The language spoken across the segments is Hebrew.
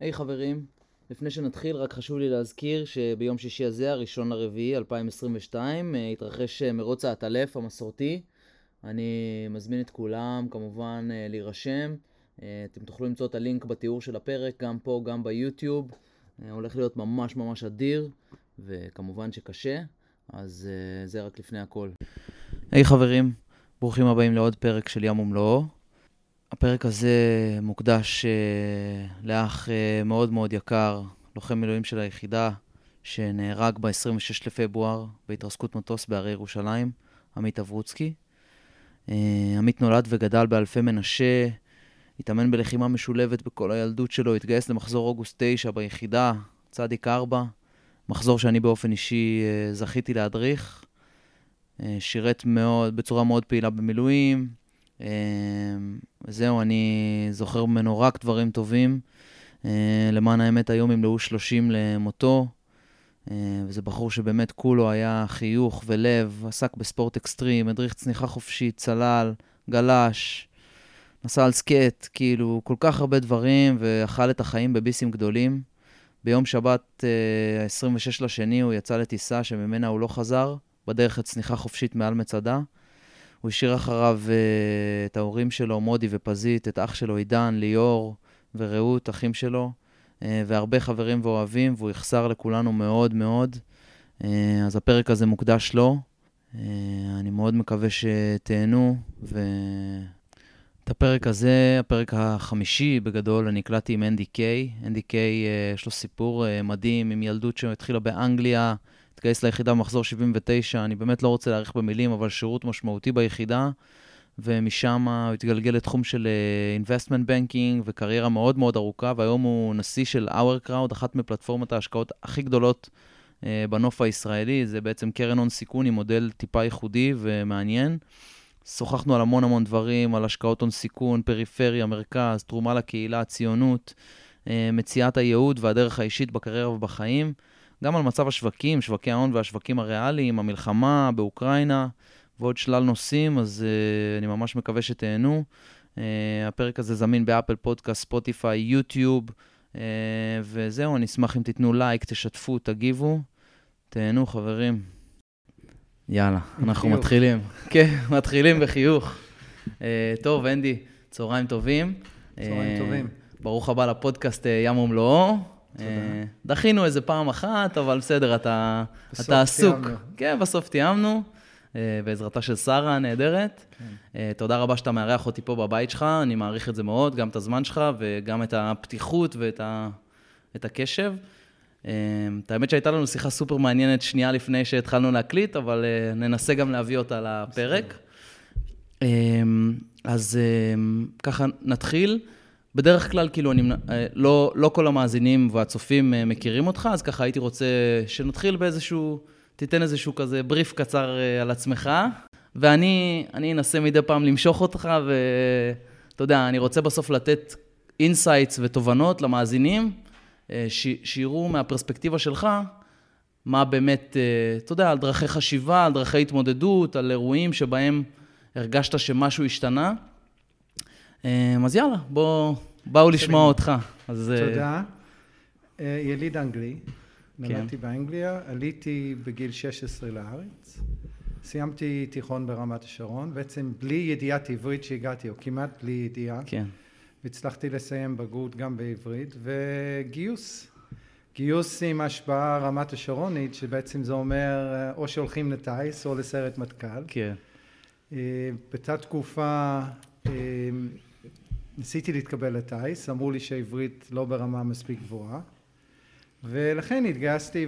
היי hey, חברים, לפני שנתחיל רק חשוב לי להזכיר שביום שישי הזה, הראשון לרביעי 2022, אה, התרחש אה, מרוץ העטלף המסורתי. אני מזמין את כולם כמובן אה, להירשם. אתם תוכלו למצוא את הלינק בתיאור של הפרק, גם פה, גם ביוטיוב. הולך להיות ממש ממש אדיר, וכמובן שקשה, אז זה רק לפני הכל. היי hey, חברים, ברוכים הבאים לעוד פרק של ים ומלואו. הפרק הזה מוקדש uh, לאח uh, מאוד מאוד יקר, לוחם מילואים של היחידה, שנהרג ב-26 לפברואר בהתרסקות מטוס בהרי ירושלים, עמית אברוצקי. Uh, עמית נולד וגדל באלפי מנשה, התאמן בלחימה משולבת בכל הילדות שלו, התגייס למחזור אוגוסט 9 ביחידה, צדיק 4, מחזור שאני באופן אישי זכיתי להדריך. שירת מאוד, בצורה מאוד פעילה במילואים, זהו, אני זוכר ממנו רק דברים טובים. אה, למען האמת, היום ימלאו 30 למותו, אה, וזה בחור שבאמת כולו היה חיוך ולב, עסק בספורט אקסטרים, הדריך צניחה חופשית, צלל, גלש, נסע על סקט, כאילו, כל כך הרבה דברים, ואכל את החיים בביסים גדולים. ביום שבת, ה-26 אה, לשני, הוא יצא לטיסה שממנה הוא לא חזר, בדרך לצניחה חופשית מעל מצדה. הוא השאיר אחריו uh, את ההורים שלו, מודי ופזית, את אח שלו עידן, ליאור ורעות, אחים שלו, uh, והרבה חברים ואוהבים, והוא יחסר לכולנו מאוד מאוד. Uh, אז הפרק הזה מוקדש לו. Uh, אני מאוד מקווה שתהנו, ו... את הפרק הזה, הפרק החמישי בגדול, אני הקלטתי עם אנדי קיי. אנדי קיי, יש לו סיפור מדהים עם ילדות שהתחילה באנגליה, התגייס ליחידה במחזור 79, אני באמת לא רוצה להאריך במילים, אבל שירות משמעותי ביחידה, ומשם הוא התגלגל לתחום של uh, investment banking וקריירה מאוד מאוד ארוכה, והיום הוא נשיא של Our Crowd, אחת מפלטפורמות ההשקעות הכי גדולות uh, בנוף הישראלי, זה בעצם קרן הון סיכון עם מודל טיפה ייחודי ומעניין. שוחחנו על המון המון דברים, על השקעות הון סיכון, פריפריה, מרכז, תרומה לקהילה, ציונות, אה, מציאת הייעוד והדרך האישית בקריירה ובחיים. גם על מצב השווקים, שווקי ההון והשווקים הריאליים, המלחמה באוקראינה ועוד שלל נושאים, אז אה, אני ממש מקווה שתהנו. אה, הפרק הזה זמין באפל פודקאסט, ספוטיפיי, יוטיוב, אה, וזהו, אני אשמח אם תיתנו לייק, תשתפו, תגיבו. תהנו, חברים. יאללה, אנחנו חיוך. מתחילים. כן, מתחילים בחיוך. Uh, טוב, אנדי, צהריים טובים. צהריים uh, טובים. ברוך הבא לפודקאסט ים ומלואו. אה, דחינו איזה פעם אחת, אבל בסדר, אתה, אתה עסוק. תיאמנו. כן, בסוף תיאמנו, אה, בעזרתה של שרה הנהדרת. כן. אה, תודה רבה שאתה מארח אותי פה בבית שלך, אני מעריך את זה מאוד, גם את הזמן שלך וגם את הפתיחות ואת ה, את הקשב. את האמת שהייתה לנו שיחה סופר מעניינת שנייה לפני שהתחלנו להקליט, אבל ננסה גם להביא אותה לפרק. אז ככה נתחיל. בדרך כלל, כאילו, אני, אה, לא, לא כל המאזינים והצופים אה, מכירים אותך, אז ככה הייתי רוצה שנתחיל באיזשהו, תיתן איזשהו כזה בריף קצר אה, על עצמך, ואני אנסה מדי פעם למשוך אותך, ואתה יודע, אני רוצה בסוף לתת insights ותובנות למאזינים, ש, שיראו מהפרספקטיבה שלך מה באמת, אתה יודע, על דרכי חשיבה, על דרכי התמודדות, על אירועים שבהם הרגשת שמשהו השתנה. אמ, אז יאללה, בואו באו לשמוע אותך. אז... אה, תודה. אה, יליד אנגלי, כן. נולדתי באנגליה, עליתי בגיל 16 לארץ, סיימתי תיכון ברמת השרון, בעצם בלי ידיעת עברית שהגעתי, או כמעט בלי ידיעה. כן. והצלחתי לסיים בגרות גם בעברית, וגיוס. גיוס עם השפעה רמת השרונית, שבעצם זה אומר אה, או שהולכים לטיס או לסרט מטכ"ל. כן. באותה תקופה ניסיתי להתקבל לטיס, אמרו לי שהעברית לא ברמה מספיק גבוהה ולכן התגייסתי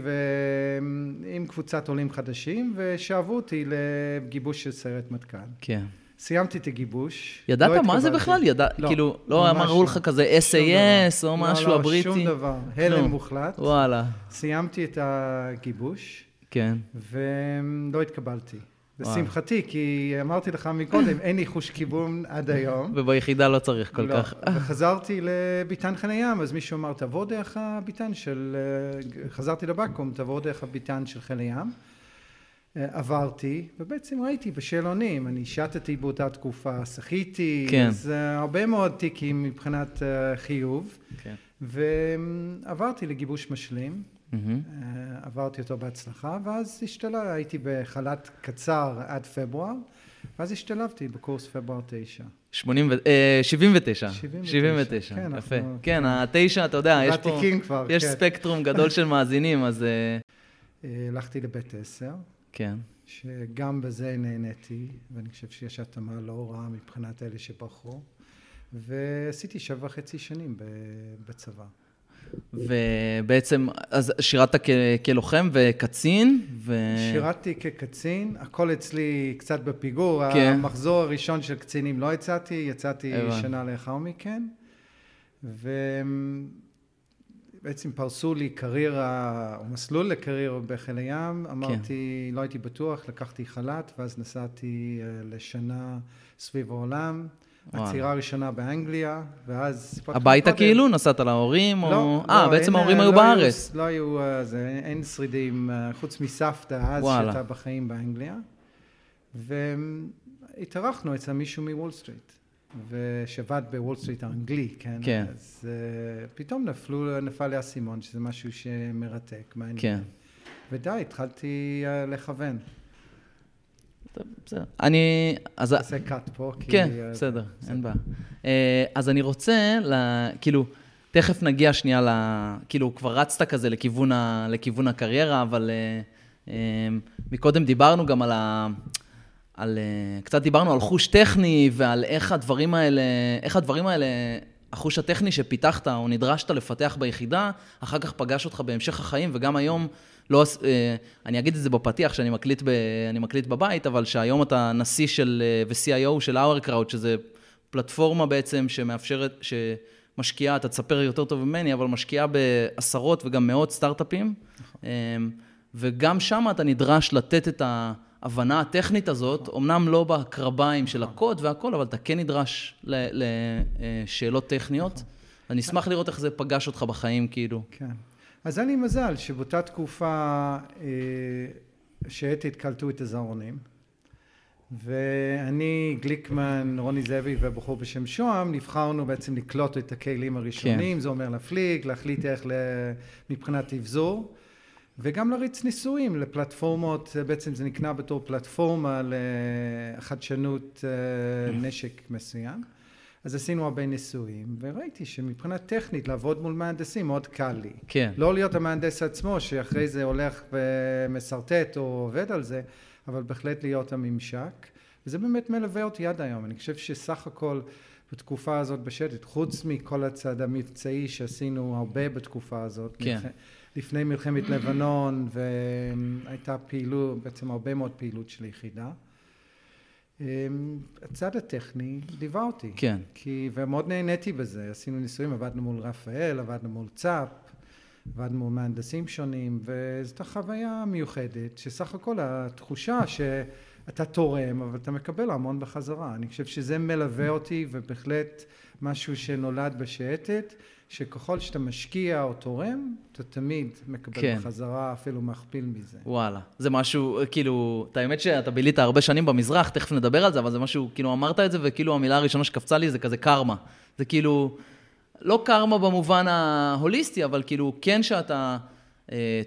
עם קבוצת עולים חדשים ושאבו אותי לגיבוש של סרט מטכ"ל. כן. סיימתי את הגיבוש. ידעת לא מה זה בכלל? ידע, לא, כאילו, לא אמרו לך כזה SAS או משהו לא, הבריטי? לא, שום דבר. הלם מוחלט. וואלה. סיימתי את הגיבוש. כן. ולא התקבלתי. לשמחתי, כי אמרתי לך מקודם, אין לי חוש כיוון עד היום. וביחידה לא צריך כל לא. כך. וחזרתי לביתן הים, אז מישהו אמר, תבוא דרך הביתן של... חזרתי לבקו"ם, תבוא דרך הביתן של חיל הים. עברתי, ובעצם ראיתי בשאלונים, אני שטתי באותה תקופה, שחיתי, כן. אז הרבה מאוד תיקים מבחינת חיוב. כן. ועברתי לגיבוש משלים. עברתי אותו בהצלחה, ואז השתלה, הייתי בחל"ת קצר עד פברואר, ואז השתלבתי בקורס פברואר 9. 80 ו... אה, 79. 79. 79, כן, יפה. אנחנו... כן, התשע, אתה יודע, יש פה... כבר, יש כן. ספקטרום גדול של מאזינים, אז... אה, הלכתי לבית עשר. כן. שגם בזה נהניתי, ואני חושב שיש התאמה לא רעה מבחינת אלה שבחרו, ועשיתי שבע וחצי שנים בצבא. ובעצם, אז שירת כ- כלוחם וקצין? ו... שירתתי כקצין, הכל אצלי קצת בפיגור. כן. המחזור הראשון של קצינים לא יצאתי, יצאתי הבנ. שנה לאחר מכן. ובעצם פרסו לי קריירה, או מסלול לקריירה בחיל הים. אמרתי, כן. לא הייתי בטוח, לקחתי חל"ת, ואז נסעתי אה, לשנה סביב העולם. העצירה הראשונה באנגליה, ואז... הביתה כאילו? נסעת להורים? לא, אה, לא, בעצם ההורים היו לא בארץ. היו, לא היו, אה, זה, אין שרידים, אה, חוץ מסבתא, אז שהייתה בחיים באנגליה. והתארחנו אצל מישהו מוול סטריט, ושעבד בוול סטריט האנגלי, כן? כן. אז פתאום נפלו, נפל לי האסימון, שזה משהו שמרתק, מעניין. כן. ודי, התחלתי uh, בסדר. אני... אז... תעשה קאט פה, כי... כן, בסדר, אין בעיה. אה, אז אני רוצה, כאילו, תכף נגיע שנייה ל... כאילו, כבר רצת כזה לכיוון, ה... לכיוון הקריירה, אבל אה, אה, מקודם דיברנו גם על ה... על... קצת דיברנו על חוש טכני ועל איך הדברים האלה, איך הדברים האלה, החוש הטכני שפיתחת או נדרשת לפתח ביחידה, אחר כך פגש אותך בהמשך החיים, וגם היום לא, אה, אני אגיד את זה בפתיח שאני מקליט, ב, מקליט בבית, אבל שהיום אתה נשיא של, אה, ו-CIO של AuerCrowd, שזה פלטפורמה בעצם שמאפשרת, שמשקיעה, אתה תספר יותר טוב ממני, אבל משקיעה בעשרות וגם מאות סטארט-אפים, נכון. וגם שם אתה נדרש לתת את ההבנה הטכנית הזאת, אמנם לא בקרביים של נכון. הקוד והכל, אבל אתה כן נדרש לשאלות טכניות. נכון. אני אשמח לראות איך זה פגש אותך בחיים, כאילו. כן. אז היה לי מזל שבאותה תקופה אה, שאתית קלטו את הזרעונים ואני, גליקמן, רוני זאבי ובחור בשם שוהם נבחרנו בעצם לקלוט את הכלים הראשונים, כן. זה אומר להפליג, להחליט איך מבחינת אבזור וגם להריץ ניסויים לפלטפורמות, בעצם זה נקנה בתור פלטפורמה לחדשנות אה, נשק מסוים אז עשינו הרבה ניסויים, וראיתי שמבחינה טכנית לעבוד מול מהנדסים מאוד קל לי. כן. לא להיות המהנדס עצמו, שאחרי זה הולך ומשרטט או עובד על זה, אבל בהחלט להיות הממשק. וזה באמת מלווה אותי עד היום. אני חושב שסך הכל בתקופה הזאת בשטט, חוץ מכל הצד המבצעי שעשינו הרבה בתקופה הזאת, כן. לפני מלחמת לבנון, והייתה פעילות, בעצם הרבה מאוד פעילות של יחידה. אמ, הצד הטכני ליווה אותי. כן. כי, ומאוד נהניתי בזה. עשינו ניסויים, עבדנו מול רפאל, עבדנו מול צאפ, עבדנו מול מהנדסים שונים, וזאת חוויה מיוחדת, שסך הכל התחושה שאתה תורם, אבל אתה מקבל המון בחזרה. אני חושב שזה מלווה אותי, ובהחלט משהו שנולד בשייטת. שככל שאתה משקיע או תורם, אתה תמיד מקבל כן. בחזרה אפילו מכפיל מזה. וואלה. זה משהו, כאילו, את האמת שאתה בילית הרבה שנים במזרח, תכף נדבר על זה, אבל זה משהו, כאילו, אמרת את זה, וכאילו המילה הראשונה שקפצה לי זה כזה קרמה. זה כאילו, לא קרמה במובן ההוליסטי, אבל כאילו, כן שאתה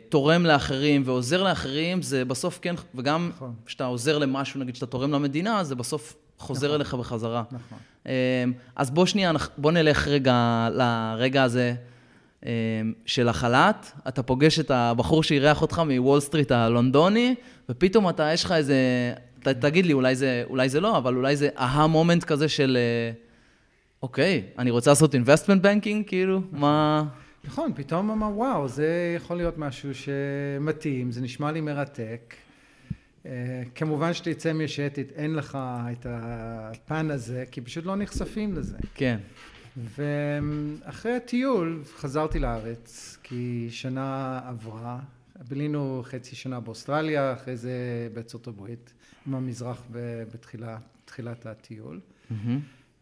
תורם לאחרים ועוזר לאחרים, זה בסוף כן, וגם נכון. כשאתה נכון. עוזר למשהו, נגיד שאתה תורם למדינה, זה בסוף חוזר נכון. אליך בחזרה. נכון. אמ, אז בוא שנייה, בוא נלך רגע לרגע הזה אמ, של החל"ת. אתה פוגש את הבחור שאירח אותך מוול סטריט הלונדוני, ופתאום אתה, יש לך איזה, ת, תגיד לי, אולי זה, אולי זה לא, אבל אולי זה אהה moment כזה של, אה, אוקיי, אני רוצה לעשות investment banking, כאילו, מה... נכון, פתאום אמר, וואו, זה יכול להיות משהו שמתאים, זה נשמע לי מרתק. אה, כמובן שתצא משייטת, אין לך את הפן הזה, כי פשוט לא נחשפים לזה. כן. ואחרי הטיול חזרתי לארץ, כי שנה עברה, בילינו חצי שנה באוסטרליה, אחרי זה בארצות הברית, עם המזרח בתחילת הטיול, mm-hmm.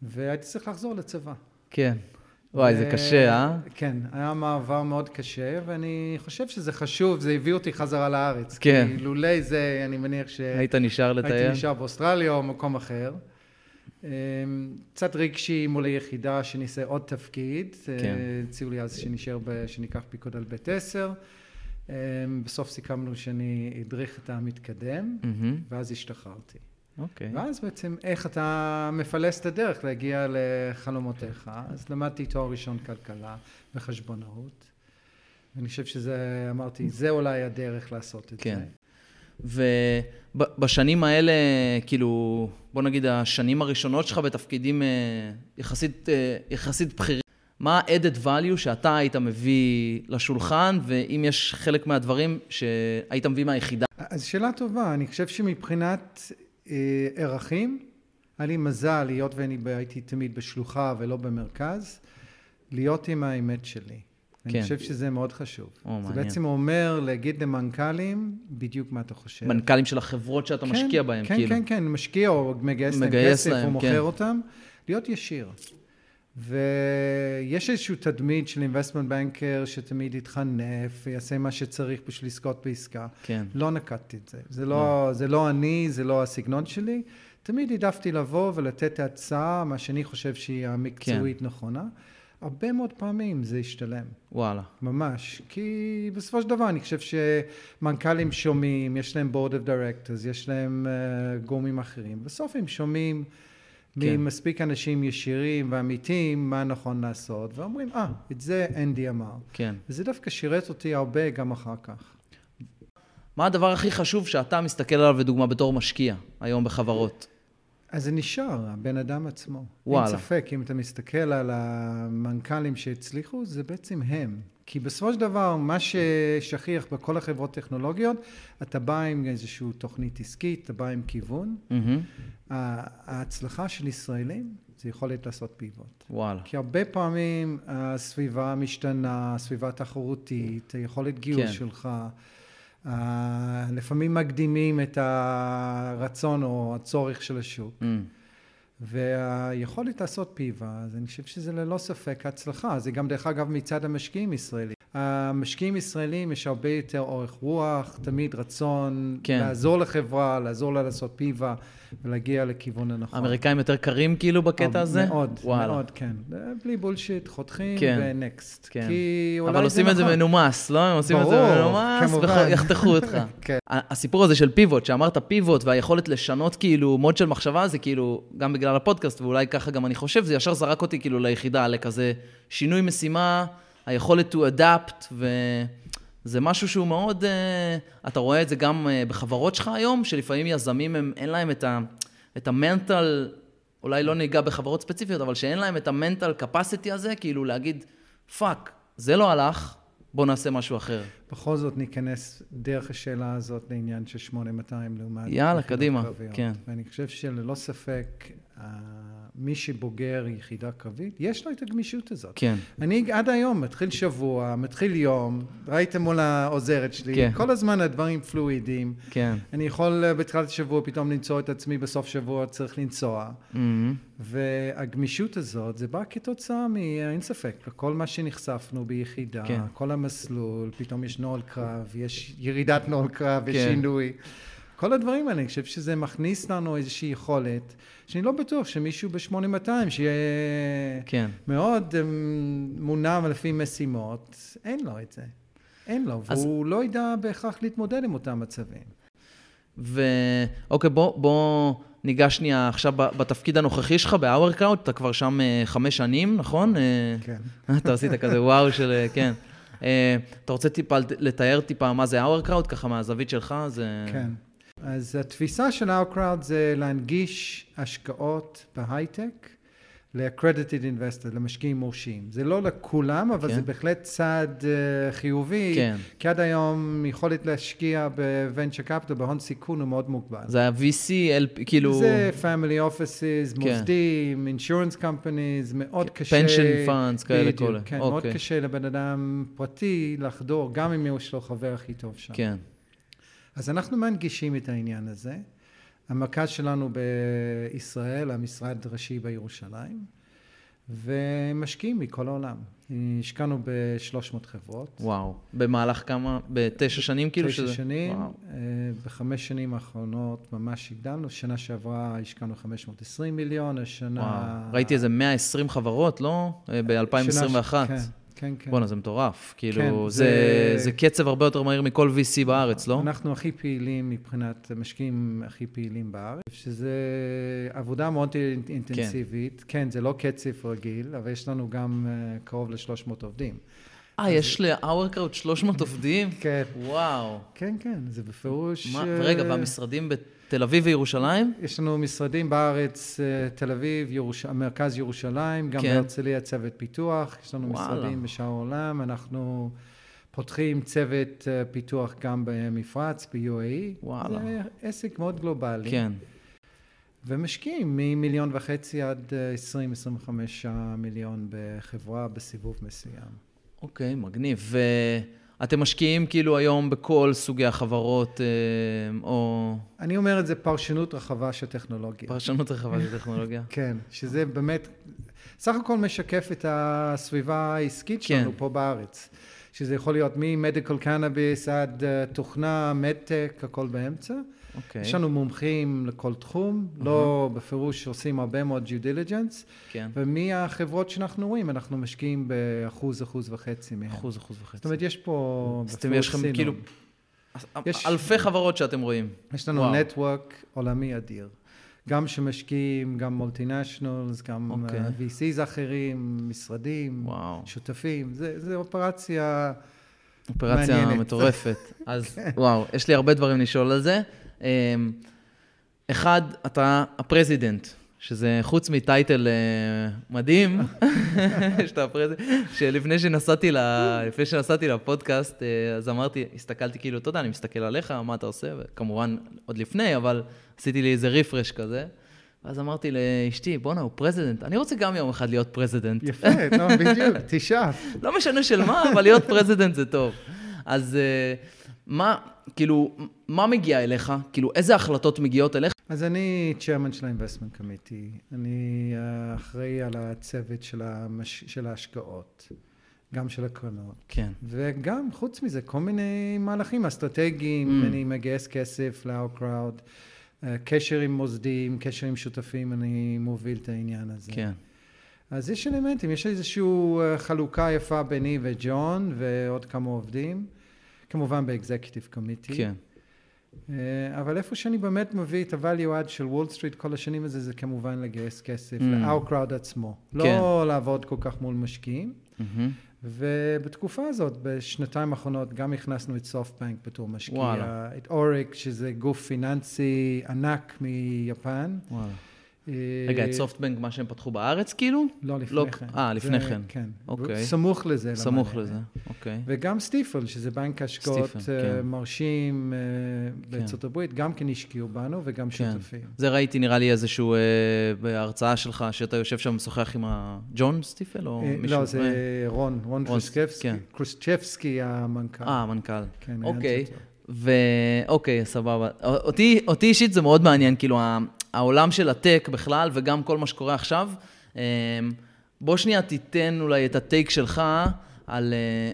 והייתי צריך לחזור לצבא. כן. וואי, זה קשה, אה? כן, היה מעבר מאוד קשה, ואני חושב שזה חשוב, זה הביא אותי חזרה לארץ. כן. כי לולי זה, אני מניח ש... היית נשאר לטייל? הייתי נשאר באוסטרליה או במקום אחר. קצת רגשי מול היחידה שניסה עוד תפקיד, כן. הציעו לי אז שנשאר, שניקח פיקוד על בית עשר. בסוף סיכמנו שאני אדריך את המתקדם, מהמם. ואז השתחררתי. אוקיי. ואז בעצם איך אתה מפלס את הדרך להגיע לחלומותיך. אז למדתי תואר ראשון כלכלה וחשבונאות. ואני חושב שזה, אמרתי, זה אולי הדרך לעשות את כן. זה. ובשנים האלה, כאילו, בוא נגיד, השנים הראשונות שלך בתפקידים אה, יחסית, אה, יחסית בכירים, מה ה-added value שאתה היית מביא לשולחן, ואם יש חלק מהדברים שהיית מביא מהיחידה? אז שאלה טובה, אני חושב שמבחינת ערכים, היה לי מזל, היות ואני הייתי תמיד בשלוחה ולא במרכז, להיות עם האמת שלי. אני כן. חושב שזה מאוד חשוב. או, זה מעניין. בעצם אומר להגיד למנכ"לים בדיוק מה אתה חושב. מנכ"לים של החברות שאתה כן, משקיע בהם, כן, כאילו. כן, כן, משקיע או מגייס להם מגייס כסף להם, או כן. מוכר אותם, להיות ישיר. ויש איזושהי תדמית של investment banker שתמיד יתחנף ויעשה מה שצריך בשביל לזכות בעסקה. כן. לא נקטתי את זה. זה לא, זה לא אני, זה לא הסגנון שלי. תמיד העדפתי לבוא ולתת הצעה, מה שאני חושב שהיא המקצועית כן. נכונה. הרבה מאוד פעמים זה השתלם. וואלה. ממש, כי בסופו של דבר אני חושב שמנכ"לים שומעים, יש להם board of directors, יש להם uh, גורמים אחרים, בסוף הם שומעים כן. ממספיק אנשים ישירים ואמיתיים מה נכון לעשות, ואומרים, אה, ah, את זה אנדי אמר. כן. וזה דווקא שירת אותי הרבה גם אחר כך. מה הדבר הכי חשוב שאתה מסתכל עליו, לדוגמה, בתור משקיע, היום בחברות? אז זה נשאר, הבן אדם עצמו. וואלה. אין ספק, אם אתה מסתכל על המנכ"לים שהצליחו, זה בעצם הם. כי בסופו של דבר, מה ששכיח בכל החברות טכנולוגיות, אתה בא עם איזושהי תוכנית עסקית, אתה בא עם כיוון. מהמם. ההצלחה של ישראלים זה יכולת לעשות פיבוט. וואלה. כי הרבה פעמים הסביבה משתנה, הסביבה תחרותית, היכולת גיוס כן. שלך, לפעמים מקדימים את הרצון או הצורך של השוק. Mm. והיכולת לעשות פיבה, אז אני חושב שזה ללא ספק הצלחה. זה גם דרך אגב מצד המשקיעים ישראלים. המשקיעים ישראלים יש הרבה יותר אורך רוח, תמיד רצון כן. לעזור לחברה, לעזור לה לעשות פיבה ולהגיע לכיוון הנכון. האמריקאים יותר קרים כאילו בקטע הזה? מאוד, וואלה. מאוד, כן. בלי בולשיט, חותכים כן. ונקסט. כן. כי אולי אבל עושים את זה נכון. מנומס, לא? הם עושים את זה ברור, מנומס. ויחתכו אותך. כן. הסיפור הזה של פיבוט, שאמרת פיבוט והיכולת לשנות כאילו מוד של מחשבה, זה כאילו, גם בגלל הפודקאסט, ואולי ככה גם אני חושב, זה ישר זרק אותי כאילו ליחידה, לכזה שינוי משימה, היכולת to adapt, וזה משהו שהוא מאוד, אה, אתה רואה את זה גם אה, בחברות שלך היום, שלפעמים יזמים, הם, אין להם את ה... את ה mental, אולי לא ניגע בחברות ספציפיות, אבל שאין להם את ה mental capacity הזה, כאילו להגיד, fuck, זה לא הלך, בוא נעשה משהו אחר. בכל זאת ניכנס דרך השאלה הזאת לעניין של 8200 לעומת... יאללה, קדימה, קרביות. כן. ואני חושב שללא ספק, מי שבוגר יחידה קרבית, יש לו את הגמישות הזאת. כן. אני עד היום מתחיל שבוע, מתחיל יום, ראיתם מול העוזרת שלי, כן. כל הזמן הדברים פלואידיים. כן. אני יכול אה, בתחילת השבוע פתאום למצוא את עצמי בסוף שבוע צריך לנסוע. מהמם. והגמישות הזאת, זה בא כתוצאה מ... אין ספק, כל מה שנחשפנו ביחידה, כן. כל המסלול, פתאום יש נוהל קרב, יש ירידת נוהל קרב, יש כן. שינוי. כל הדברים האלה, אני חושב שזה מכניס לנו איזושהי יכולת, שאני לא בטוח שמישהו ב-8200, שיהיה כן. מאוד אמ, מונע לפי משימות, אין לו את זה. אין לו, אז- והוא לא ידע בהכרח להתמודד עם אותם מצבים. ואוקיי, בוא, בוא ניגש שנייה עכשיו בתפקיד הנוכחי שלך ב-Hour אתה כבר שם אה, חמש שנים, נכון? אה, כן. אתה עשית כזה וואו של, אה, כן. אה, אתה רוצה טיפה לתאר טיפה מה זה Hour ככה מהזווית שלך? זה... כן. אז התפיסה של OurCrowd זה להנגיש השקעות בהייטק ל-accredited investor, למשקיעים מורשים. זה לא לכולם, אבל כן. זה בהחלט צעד אה, חיובי, כן. כי עד היום יכולת להשקיע ב-venture capital, בהון סיכון הוא מאוד מוגבל. זה היה VC, LP, כאילו... זה family offices, כן. מוסדים, insurance companies, מאוד קשה. pension funds כאלה, כאלה. כן, מאוד אוקיי. קשה לבן אדם פרטי לחדור, גם אם יש לו חבר הכי טוב שם. כן. אז אנחנו מנגישים את העניין הזה. המרכז שלנו בישראל, המשרד ראשי בירושלים, ומשקיעים מכל העולם. השקענו ב-300 חברות. וואו. במהלך כמה? בתשע שנים כאילו? תשע שזה... שנים. וואו. אה, בחמש שנים האחרונות ממש הגדלנו. שנה שעברה השקענו 520 מיליון, השנה... וואו. ראיתי איזה 120 חברות, לא? ב-2021. שנה- כן, כן, כן. בואנה, זה מטורף. כאילו, כן, זה, זה- זה קצב הרבה יותר מהיר מכל VC בארץ, לא? אנחנו הכי פעילים מבחינת המשקיעים הכי פעילים בארץ, שזה עבודה מאוד אינטנסיבית. כן, זה לא קצב רגיל, אבל יש לנו גם אה, קרוב ל-300 עובדים. אה, יש ל-Hourcrowd 300 עובדים? כן, וואו. כן, כן, זה בפירוש... מה, אה, רגע, והמשרדים בתל אביב וירושלים? יש לנו משרדים בארץ, אה, תל אביב, ירוש... מרכז ירושלים, גם כן. בהרצליה צוות פיתוח, יש לנו וואלה. משרדים בשאר העולם, אנחנו פותחים צוות אה, פיתוח גם במפרץ, ב-UAE. וואלה. זה עסק מאוד גלובלי. כן. ומשקיעים ממיליון וחצי עד אה, 20-25 מיליון בחברה בסיבוב מסוים. אוקיי, מגניב. ואתם משקיעים כאילו היום בכל סוגי החברות, אה, או אני אומר את זה פרשנות רחבה של טכנולוגיה. פרשנות רחבה של טכנולוגיה? כן, שזה באמת, סך הכל משקף את הסביבה העסקית כן. שלנו פה בארץ. שזה יכול להיות ממדיקל קנאביס עד אה, תוכנה, מדטק, הכל באמצע. אוקיי. יש לנו מומחים לכל תחום, לא בפירוש עושים הרבה מאוד due diligence, כן. ומהחברות שאנחנו רואים, אנחנו משקיעים באחוז, אחוז וחצי מהם. אחוז, אחוז וחצי. זאת אומרת, יש פה... אתם- בפירוש יש לכם. כאילו יש- אלפי חברות שאתם רואים. יש לנו וואו. נטוורק עולמי אדיר. גם שמשקיעים, גם multinationals, גם אוקיי. אה, VCs אחרים, משרדים, וואו. שותפים. זה, זה אופרציה... אופרציה מעניינת. מטורפת. אז וואו, יש לי הרבה דברים לשאול על זה. אמ, אחד, אתה ה president, שזה חוץ מ title אה, מדהים, שאתה ה president, שלפני שנסעתי, ל... לפני שנסעתי לפודקאסט, אה, אז אמרתי, הסתכלתי כאילו, אתה יודע, אני מסתכל עליך, מה אתה עושה, וכמובן עוד לפני, אבל עשיתי לי איזה refresh כזה. ואז אמרתי לאשתי, בואנה, הוא president, אני רוצה גם יום אחד להיות president. יפה, לא, בדיוק, תשאף. לא משנה של מה, אבל להיות president זה טוב. אז אה, מה, כאילו, מה מגיע אליך? כאילו, איזה החלטות מגיעות אליך? אז אני chairman של ה-investment committee. אני אה, אחראי על הצוות של, המש... של ההשקעות, גם של הקרנות. כן. וגם, חוץ מזה, כל מיני מהלכים אסטרטגיים, אמ. אני מגייס כסף ל-Our אה, קשר עם מוסדים, קשר עם שותפים, אני מוביל את העניין הזה. כן. אז יש אלמנטים, יש איזושהי אה, חלוקה יפה ביני וג'ון ועוד כמה עובדים, כמובן ב-executive committee. כן. אה, אבל איפה שאני באמת מביא את ה-value add של וול סטריט כל השנים הזה, זה כמובן לגייס כסף Mm. ל-OurCrowd עצמו. כן. לא לעבוד כל כך מול משקיעים. מהמם. ובתקופה הזאת, בשנתיים האחרונות, גם הכנסנו את סופטבנק בתור משקיע, וואלה. את ORIX, שזה גוף פיננסי ענק מיפן. וואלה. אה, רגע, את סופטבנק, מה שהם פתחו בארץ, כאילו? לא, לא, לפני כן. אה, לפני זה- כן. כן. אוקיי. סמוך לזה. סמוך למעלה. לזה, אוקיי. וגם סטיפל, שזה בנק השקעות סטיפל, אה, כן. מרשים אה, בארצות הברית, גם כן השקיעו בנו וגם כן. שותפים. זה ראיתי, נראה לי איזשהו, אה, בהרצאה שלך, שאתה יושב שם ומשוחח עם הג'ון סטיפל, או אה, מישהו? לא, זה רון, רון רון, קרוסצ'בסקי, כן. קרוסצ'בסקי המנכ"ל. אה, המנכ"ל. כן, אוקיי. ואוקיי, סבבה. אותי, אותי אישית זה מאוד מעניין, כאילו, העולם של הטק בכלל, וגם כל מה שקורה עכשיו. אמ, בוא שנייה תיתן אולי את הטייק שלך על... אה,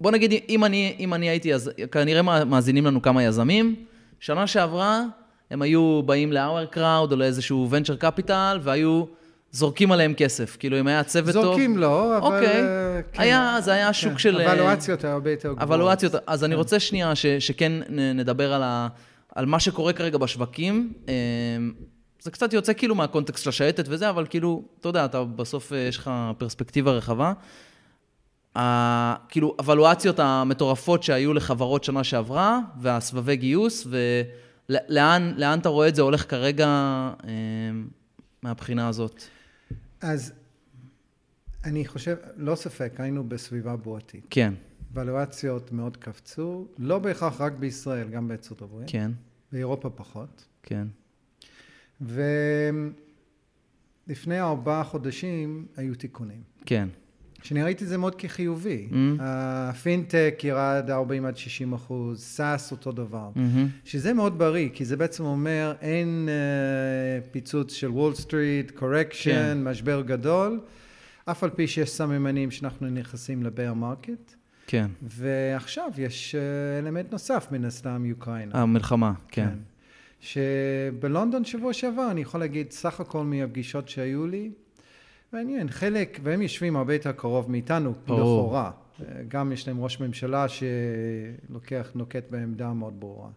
בוא נגיד, אם אני, אם אני הייתי, אז כנראה מאזינים לנו כמה יזמים. שנה שעברה, הם היו באים ל-our crowd או לאיזשהו venture capital, והיו זורקים עליהם כסף. כאילו, אם היה צוות טוב... זורקים לא, אבל... אוקיי. אה, כן. היה, זה היה שוק כן. של... אה, אבלואציות הרבה יותר גבוהות. אבלואציות, אז אני כן. רוצה שנייה ש, שכן נדבר על, ה, על מה שקורה כרגע בשווקים. אמ, זה קצת יוצא כאילו מהקונטקסט של השייטת וזה, אבל כאילו, אתה יודע, אתה בסוף אה, יש לך פרספקטיבה רחבה. ה, כאילו, אבלואציות המטורפות שהיו לחברות שנה שעברה, והסבבי גיוס, ולאן לאן אתה רואה את זה הולך כרגע אמ, מהבחינה הזאת? אז אני חושב, לא ספק, היינו בסביבה בועתית. כן, ולואציות מאוד קפצו, לא בהכרח רק בישראל, גם בארצות הברית. כן, באירופה פחות. כן. ולפני ארבעה חודשים היו תיקונים. כן, שאני ראיתי את זה מאוד כחיובי. Mm. הפינטק ירד 40 עד 60 אחוז, SaaS אותו דבר. מהמם. שזה מאוד בריא, כי זה בעצם אומר אין אה, פיצוץ של וול סטריט, correction. משבר גדול, אף על פי שיש סממנים שאנחנו נכנסים ל bear market. כן. ועכשיו יש אה, אלמנט נוסף, מן הסתם, אוקראינה. המלחמה, כן. כן. שבלונדון שבוע שעבר, אני יכול להגיד, סך הכל מהפגישות שהיו לי, מעניין, חלק, והם יושבים הרבה יותר קרוב מאיתנו, לכאורה. גם יש להם ראש ממשלה שלוקח, נוקט בעמדה מאוד ברורה.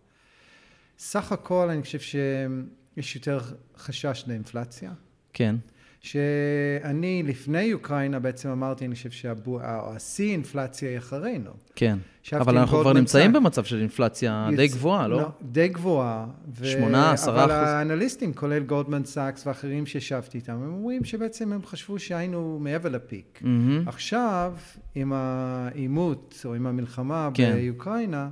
סך הכל אני חושב שיש יותר חשש לאינפלציה. כן. שאני לפני אוקראינה בעצם אמרתי, אני חושב שהשיא אינפלציה היא אחרינו. כן, אבל אנחנו כבר נמצאים במצב של אינפלציה די גבוהה, לא? לא? די גבוהה. שמונה, עשרה אחוז. אבל האנליסטים, כולל גולדמן סאקס ואחרים שישבתי איתם, הם אומרים שבעצם הם חשבו שהיינו מעבר ל peak. עכשיו, עם העימות או עם המלחמה כן. באוקראינה,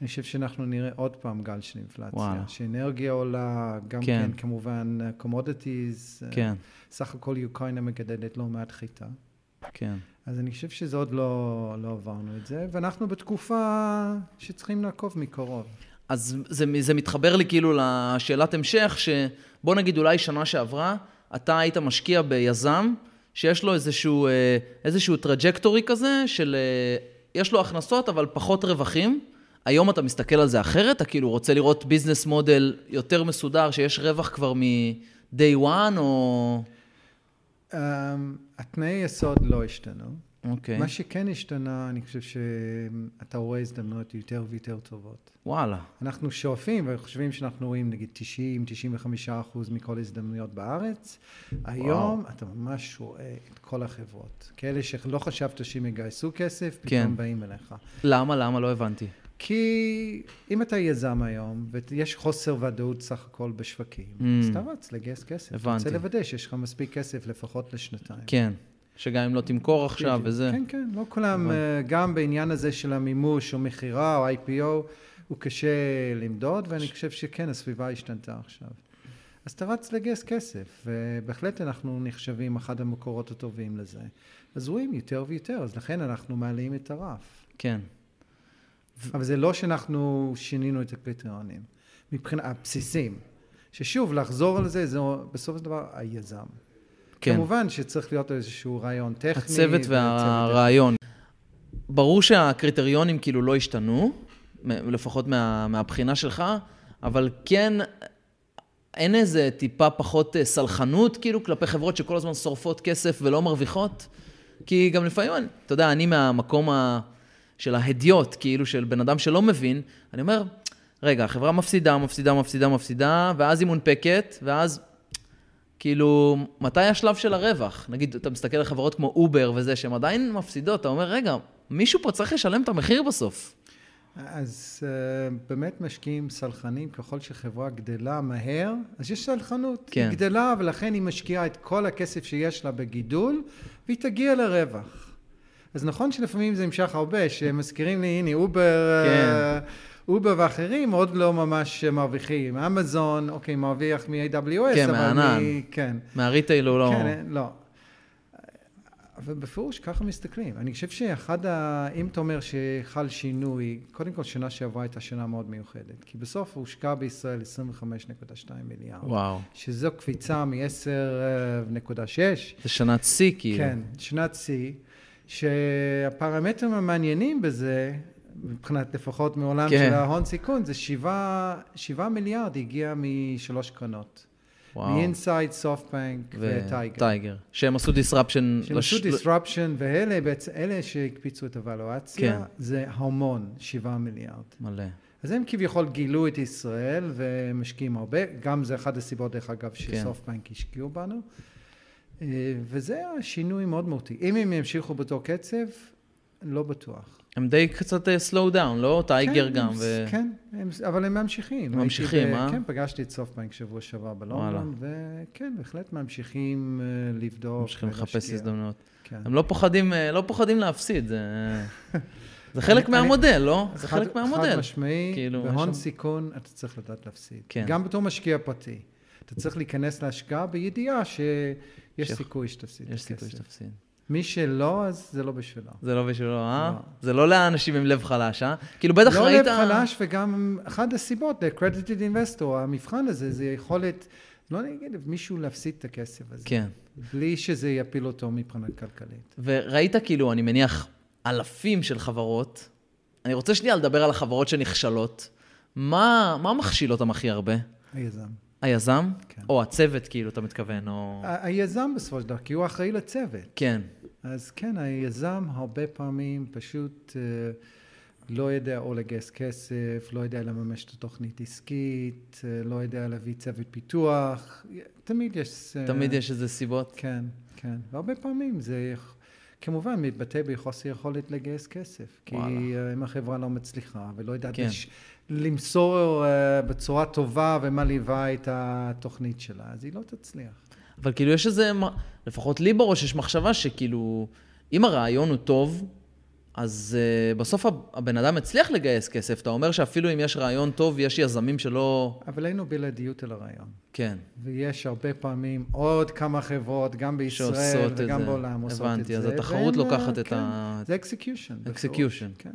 אני חושב שאנחנו נראה עוד פעם גל של אינפלציה. וואלה. שאנרגיה עולה, גם כן, כן כמובן commodities. אה, כן. סך הכל אוקראינה מגדלת לא מעט חיטה. כן. אז אני חושב שזה עוד לא, לא עברנו את זה, ואנחנו בתקופה שצריכים לעקוב מקרוב. אז זה, זה מתחבר לי כאילו לשאלת המשך, שבוא נגיד אולי שנה שעברה, אתה היית משקיע ביזם, שיש לו איזשהו, אה, איזשהו trajectory כזה, של יש לו הכנסות אבל פחות רווחים. היום אתה מסתכל על זה אחרת? אתה כאילו רוצה לראות ביזנס מודל יותר מסודר, שיש רווח כבר מ-day one, או... Um, התנאי יסוד לא השתנו. אוקיי. Okay. מה שכן השתנה, אני חושב שאתה רואה הזדמנויות יותר ויותר טובות. וואלה. אנחנו שואפים וחושבים שאנחנו רואים נגיד 90-95 אחוז מכל הזדמנויות בארץ. היום וואו. אתה ממש רואה את כל החברות. כאלה שלא חשבת שהם יגייסו כסף, פתאום כן. באים אליך. למה? למה? לא הבנתי. כי אם אתה יזם היום, ויש חוסר ודאות סך הכל בשווקים, mm. אז אתה רץ לגייס כסף. הבנתי. אתה רוצה לוודא שיש לך מספיק כסף לפחות לשנתיים. כן. שגם אם לא תמכור עכשיו וזה. כן, כן, לא כולם, אה, גם בעניין הזה של המימוש או מכירה או IPO, הוא קשה למדוד, ואני חושב שכן, הסביבה השתנתה עכשיו. אז אתה רץ לגייס כסף, ובהחלט אנחנו נחשבים אחד המקורות הטובים לזה. אז רואים יותר ויותר, אז לכן אנחנו מעלים את הרף. כן. אבל זה לא שאנחנו שינינו את הקריטריונים, מבחינת הבסיסים. ששוב, לחזור על זה, זה בסופו של דבר היזם. כן. כמובן שצריך להיות איזשהו רעיון טכני. הצוות והרעיון. ברור שהקריטריונים כאילו לא השתנו, לפחות מה, מהבחינה שלך, אבל כן, אין איזה טיפה פחות אה, סלחנות כאילו כלפי חברות שכל הזמן שורפות כסף ולא מרוויחות? כי גם לפעמים, אתה יודע, אני מהמקום ה... של ההדיוט, כאילו של בן אדם שלא מבין, אני אומר, רגע, החברה מפסידה, מפסידה, מפסידה, מפסידה, ואז היא מונפקת, ואז כאילו, מתי השלב של הרווח? נגיד, אתה מסתכל על חברות כמו אובר וזה, שהן עדיין מפסידות, אתה אומר, רגע, מישהו פה צריך לשלם את המחיר בסוף. אז uh, באמת משקיעים סלחנים, ככל שחברה גדלה מהר, אז יש סלחנות. כן. היא גדלה, ולכן היא משקיעה את כל הכסף שיש לה בגידול, והיא תגיע לרווח. אז נכון שלפעמים זה נמשך הרבה, שמזכירים לי, הנה, אובר... כן. אובר ואחרים עוד לא ממש מרוויחים. אמזון, אוקיי, מרוויח מ-AWS, כן, אבל מהענן. מ... כן. מה retail הוא לא... כן, לא. אבל בפירוש ככה מסתכלים. אני חושב שאחד ה... אם אתה אומר שחל שינוי, קודם כל שנה שעברה הייתה שנה מאוד מיוחדת. כי בסוף הושקע בישראל 25.2 מיליארד. וואו. שזו קפיצה מ-10.6. זה שנת שיא כאילו. כן, שנת שיא. שהפרמטרים המעניינים בזה, מבחינת לפחות מעולם כן. של ההון סיכון, זה שבעה, שבעה מיליארד הגיע משלוש קרנות. מאינסייד, סופטבנק וטייגר. טייגר. שהם עשו disruption. שהם. עשו disruption, ואלה בעצם, אלה שהקפיצו את הוואלואציה, כן. זה המון, שבעה מיליארד. מלא. אז הם כביכול גילו את ישראל ומשקיעים הרבה, גם זה אחד הסיבות דרך אגב. שסופטבנק כן. השקיעו בנו. אה, וזה השינוי מאוד מהותי. אם הם ימשיכו באותו קצב, לא בטוח. הם די קצת אה, slow down, לא? טייגר כן, גם. ו... כן, הם, אבל הם ממשיכים. ממשיכים, אה? כן, פגשתי את סופטבנק שבוע שעבר בלונדון, וכן, בהחלט ממשיכים לבדוק. ממשיכים לחפש הזדמנויות. כן. הם לא פוחדים, לא פוחדים להפסיד, זה... חלק מהמודל, לא? זה חלק מהמודל. חד משמעי, כאילו, בהון סיכון אתה צריך לדעת להפסיד. כן. גם בתור משקיע פרטי. אתה צריך להיכנס להשקעה בידיעה ש... יש סיכוי שתפסיד. יש סיכוי שתפסיד. מי שלא, אז זה לא בשבילו. זה לא בשבילו, אה? לא. זה לא לאנשים עם לב חלש, אה? כאילו בטח ראית... לא לב חלש, וגם אחת הסיבות ל-credited investor, המבחן הזה, זה יכולת לא נגיד, מישהו להפסיד את הכסף הזה. כן. בלי שזה יפיל אותו מבחינה כלכלית. וראית כאילו, אני מניח, אלפים של חברות. אני רוצה שנייה לדבר על החברות שנכשלות. מה, מה מכשיל אותם הכי הרבה? היזם. היזם? כן. או הצוות, כאילו, אתה מתכוון, או... היזם בסופו של דבר, כי הוא אחראי לצוות. כן, אז כן, היזם הרבה פעמים פשוט אה, לא יודע או לגייס כסף, לא יודע לממש את התוכנית עסקית, אה, לא יודע להביא צוות פיתוח, תמיד יש... אה, תמיד יש איזה סיבות. כן, כן. והרבה פעמים זה כמובן מתבטא בחוסר יכולת לגייס כסף. כי וואלה. אם החברה לא מצליחה ולא יודעת כן. לש... למסור אה, בצורה טובה ומלהיבה את התוכנית שלה, אז היא לא תצליח. אבל כאילו, יש איזה... לפחות לי בראש יש מחשבה שכאילו, אם הרעיון הוא טוב, אז אה, בסוף הב- הבן אדם הצליח לגייס כסף. אתה אומר שאפילו אם יש רעיון טוב, יש יזמים שלא... אבל אין לו בלעדיות על הרעיון. כן. ויש הרבה פעמים עוד כמה חברות, גם בישראל וגם. בעולם עושות את זה. הבנתי, אז התחרות והן, לוקחת אה, את כן, ה- זה execution. Execution. כן.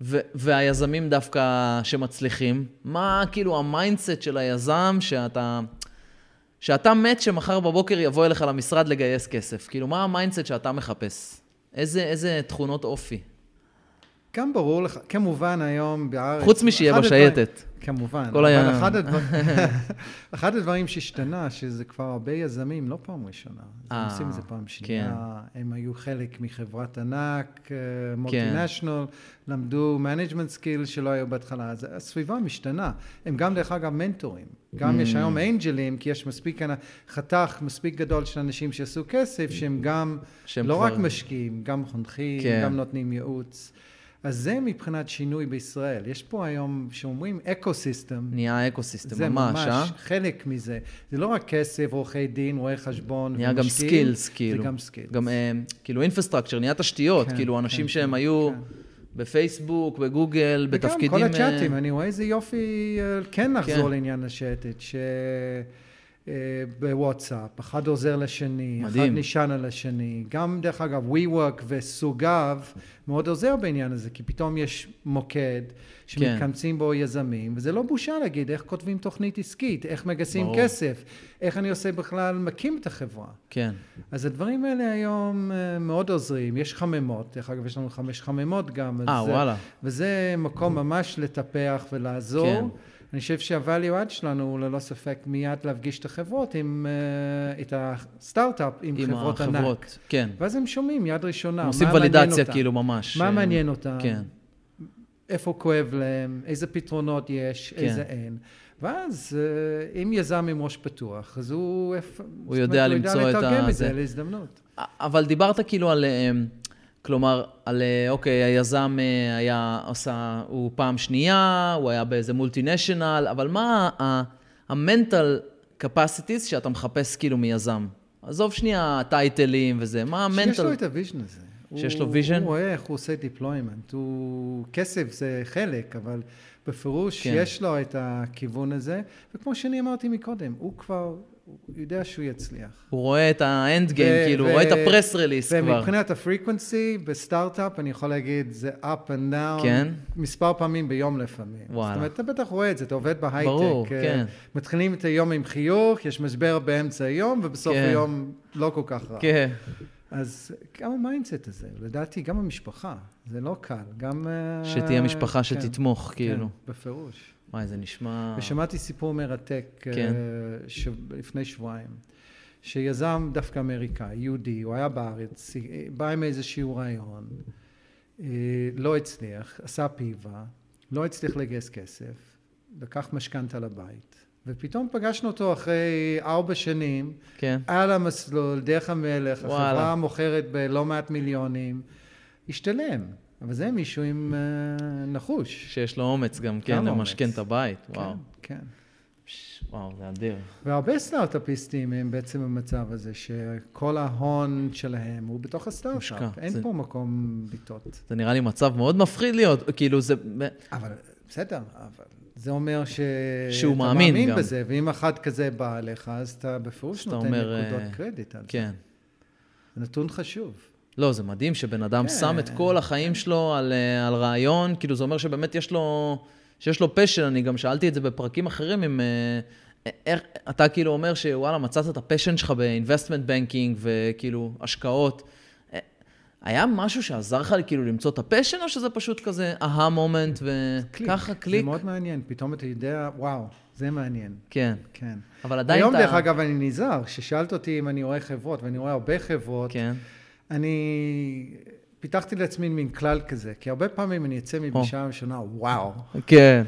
ו- והיזמים דווקא שמצליחים, מה כאילו ה mindset של היזם שאתה... שאתה מת שמחר בבוקר יבוא אליך למשרד לגייס כסף. כאילו, מה ה mindset שאתה מחפש? איזה, איזה תכונות אופי? גם ברור לך, כמובן היום בארץ... חוץ משיהיה בשייטת. כמובן. כל היה- אחד הדברים, אחד הדברים שהשתנה, שזה כבר הרבה יזמים, לא פעם ראשונה. אה, הם עושים את זה פעם שנייה. הם היו חלק מחברת ענק, multinational, למדו management skill שלא היו בהתחלה. אז הסביבה משתנה. הם גם, דרך אגב, מנטורים. גם יש Mm. היום אנג'לים, כי יש מספיק חתך מספיק גדול של אנשים שעשו כסף, שהם גם לא כבר- רק משקיעים, גם חונכים, כן. גם נותנים ייעוץ. אז זה מבחינת שינוי בישראל. יש פה היום, שאומרים אקו-סיסטם, נהיה אקו-סיסטם, זה ממש, ממש אה? חלק מזה. זה לא רק כסף, עורכי דין, רואי חשבון נהיה גם skills, כאילו. זה גם skills. גם אה, כאילו infrastructure, נהיה תשתיות, כן, כאילו אנשים כן, שהם כן, היו כן. בפייסבוק, בגוגל, בתפקידים... וגם כל אה, הצ'אטים, אני רואה איזה יופי אה, כן לחזור כן. לעניין השייטת, ש... אה, בוואטסאפ, אחד עוזר לשני, מדהים. אחד נשען על השני, גם דרך אגב WeWork וסוגיו מאוד עוזר בעניין הזה, כי פתאום יש מוקד שמתכנסים בו יזמים, וזה לא בושה להגיד איך כותבים תוכנית עסקית, איך מגייסים ברור. כסף, איך אני עושה בכלל, מקים את החברה. כן, אז הדברים האלה היום אה, מאוד עוזרים, יש חממות, דרך אגב יש לנו חמש חממות גם, אז, אה, וואלה. וזה מקום ממש לטפח ולעזור. כן. אני חושב שה-value add שלנו הוא ללא ספק מיד להפגיש את החברות עם, אה, את הסטארט-אפ עם, עם חברות החברות, ענק. כן. ואז הם שומעים יד ראשונה, הם עושים ולידציה כאילו ממש. מה אה, מעניין אותם, כן, איפה כואב להם, איזה פתרונות יש, כן. איזה אין. ואז אה, אם יזם עם ראש פתוח, אז הוא... איפה- זאת יודע אומרת, למצוא הוא את יודע לתרגם ה- את זה. להזדמנות. אבל דיברת כאילו על, אה, כלומר, על, אה, אוקיי, היזם אה, היה עושה, הוא פעם שנייה, הוא היה באיזה multinational, אבל מה ה mental capacities שאתה מחפש כאילו מיזם? עזוב שנייה טייטלים וזה, מה שיש ה mental? לו את ה vision הזה. שיש לו vision? הוא רואה איך הוא עושה deployment. הוא... כסף זה חלק, אבל בפירוש כן. יש לו את הכיוון הזה. וכמו שאני אמרתי מקודם, הוא כבר, הוא יודע שהוא יצליח. הוא רואה את ה end game, כאילו, הוא רואה את ה press release כבר. ומבחינת ה frequency, בסטארט-אפ, אני יכול להגיד, זה up and down. כן? מספר פעמים ביום לפעמים. וואלה. זאת אומרת, אתה בטח רואה את זה, אתה עובד בהייטק. ברור, אה, כן. מתחילים את היום עם חיוך, יש משבר באמצע היום, ובסוף כן. היום לא כל כך רע. כן, אז גם ה mindset הזה, לדעתי גם המשפחה, זה לא קל, גם... אה, שתהיה משפחה כן, שתתמוך, כאילו. כן, בפירוש. וואי, זה נשמע... ושמעתי סיפור מרתק כן. אה, ש... לפני שבועיים, שיזם דווקא אמריקאי, יהודי, הוא היה בארץ, אה, בא עם איזשהו רעיון, אה, לא הצליח, עשה פיבה, לא הצליח לגייס כסף, לקח משכנתה לבית, ופתאום פגשנו אותו אחרי ארבע שנים, כן, על המסלול, דרך המלך, וואלה. החברה מוכרת בלא מעט מיליונים, השתלם. אבל זה מישהו עם אה, נחוש. שיש לו אומץ גם, כן, למשכן. את הבית, כן, וואו. כן. פש, וואו, זה אדיר. והרבה סטארט-אפיסטים הם בעצם במצב הזה, שכל ההון שלהם הוא בתוך. הסטארט-אפ. אין זה- פה מקום לטעות. זה נראה לי מצב מאוד מפחיד להיות, כאילו זה... אבל בסדר, אבל זה אומר ש... שהוא מאמין מאמין גם. בזה, ואם אחד כזה בא אליך, אז אתה בפירוש נותן אומר, נקודות אה, קרדיט על זה. כן. זה נתון חשוב. לא, זה מדהים שבן אדם כן. שם את כל החיים שלו על, אה, על רעיון, כאילו זה אומר שבאמת יש לו, שיש לו passion, אני גם שאלתי את זה בפרקים אחרים עם, אה, איך, אתה כאילו אומר שוואלה, מצאת את ה passion שלך ב investment banking וכאילו השקעות. אה, היה משהו שעזר לך כאילו למצוא את ה passion, או שזה פשוט כזה אהה moment וככה קליק? זה מאוד מעניין, פתאום אתה יודע, וואו, זה מעניין. כן. כן. אבל עדיין היום, אתה... דרך אגב, אני נזהר, כששאלת אותי אם אני רואה חברות, ואני רואה הרבה חברות, כן. אני פיתחתי לעצמי מין כלל כזה, כי הרבה פעמים אני אצא מפגישה ראשונה, וואו. כן.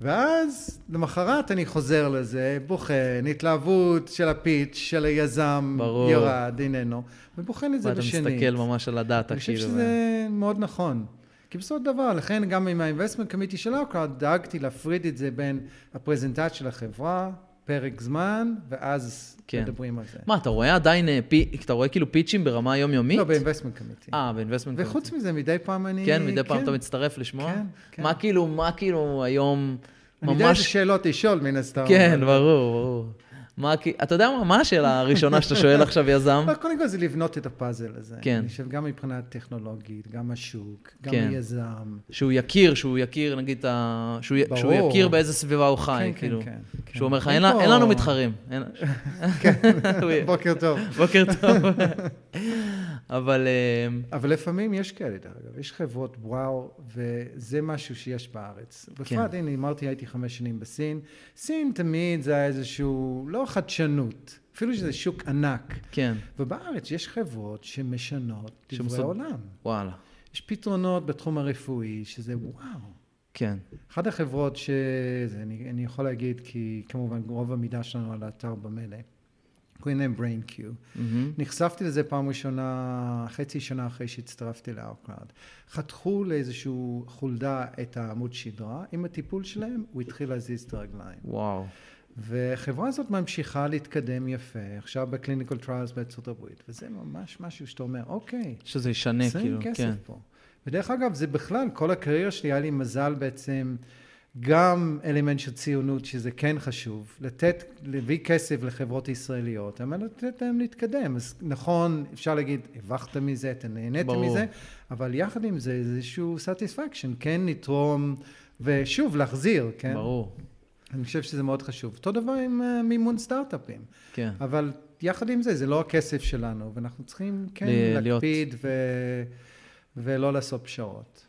ואז למחרת אני חוזר לזה, בוחן, התלהבות של הפיץ', של היזם, ברור. ירד, איננו, ובוחן את זה ואתה בשנית. מסתכל ממש על הדאטה, אני כאילו. חושב שזה מאוד נכון. כי בסופו של דבר, לכן גם עם ה-investment committee של אוקראד, דאגתי להפריד את זה בין הפרזנטציה של החברה, פרק זמן, ואז כן. מדברים על זה. מה, אתה רואה עדיין, אה, פי, אתה רואה כאילו פיצ'ים ברמה יומיומית? לא, ב-investment committee. אה, באינבסטמנט. וחוץ מזה, מדי פעם אני... כן, מדי פעם אתה מצטרף לשמוע? כן, כן. מה כאילו, מה כאילו היום אני יודע איזה ממש... שאלות לשאול, מן הסתם. כן, ברור, ברור. מה, כי- אתה יודע מה, מה השאלה הראשונה שאתה שואל עכשיו יזם? קודם כל זה לבנות את הפאזל הזה. כן. אני חושב גם מבחינה טכנולוגית, גם השוק, גם כן. היזם. שהוא יכיר, שהוא יכיר, נגיד, ה- שהוא ברור. שהוא יכיר באיזה סביבה הוא חי, כן, כן, כאילו. כן, כן. שהוא אומר לך, אין אין לנו מתחרים. אין- הוא- בוקר טוב. בוקר טוב. אבל... אה, אבל לפעמים יש כאלה, דרך אגב. יש חברות וואו, וזה משהו שיש בארץ. בפרט, הנה, אמרתי, הייתי חמש שנים בסין. סין תמיד זה היה איזשהו, לא חדשנות, אפילו שזה שוק ענק. כן, ובארץ יש חברות שמשנות דברי שמסוד- עולם. וואלה. יש פתרונות בתחום הרפואי, שזה וואו. כן, אחת החברות שזה, אני, אני יכול להגיד, כי כמובן רוב המידע שלנו על האתר במלא, קוראים להם BrainQ. מהמם. נחשפתי לזה פעם ראשונה, חצי שנה אחרי שהצטרפתי ל OurCrowd. חתכו לאיזשהו חולדה את העמוד שדרה, עם הטיפול שלהם הוא התחיל להזיז את הרגליים. וואו. והחברה הזאת ממשיכה להתקדם יפה, עכשיו ב clinical trials בארצות הברית, וזה ממש משהו שאתה אומר, אוקיי, שזה ישנה, כאילו, כסף כן. פה. ודרך אגב, זה בכלל, כל הקריירה שלי היה לי מזל בעצם, גם אלמנט של ציונות, שזה כן חשוב, לתת, להביא כסף לחברות ישראליות, אבל לתת להם להתקדם. אז נכון, אפשר להגיד, הרווחת מזה, אתה נהנית ברור. מזה, אבל יחד עם זה, זה איזשהו satisfaction, כן לתרום, ושוב, להחזיר, כן? ברור, אני חושב שזה מאוד חשוב. אותו דבר עם uh, מימון סטארט-אפים. כן. אבל יחד עם זה, זה לא הכסף שלנו, ואנחנו צריכים כן ל- להקפיד ו... ולא לעשות פשרות.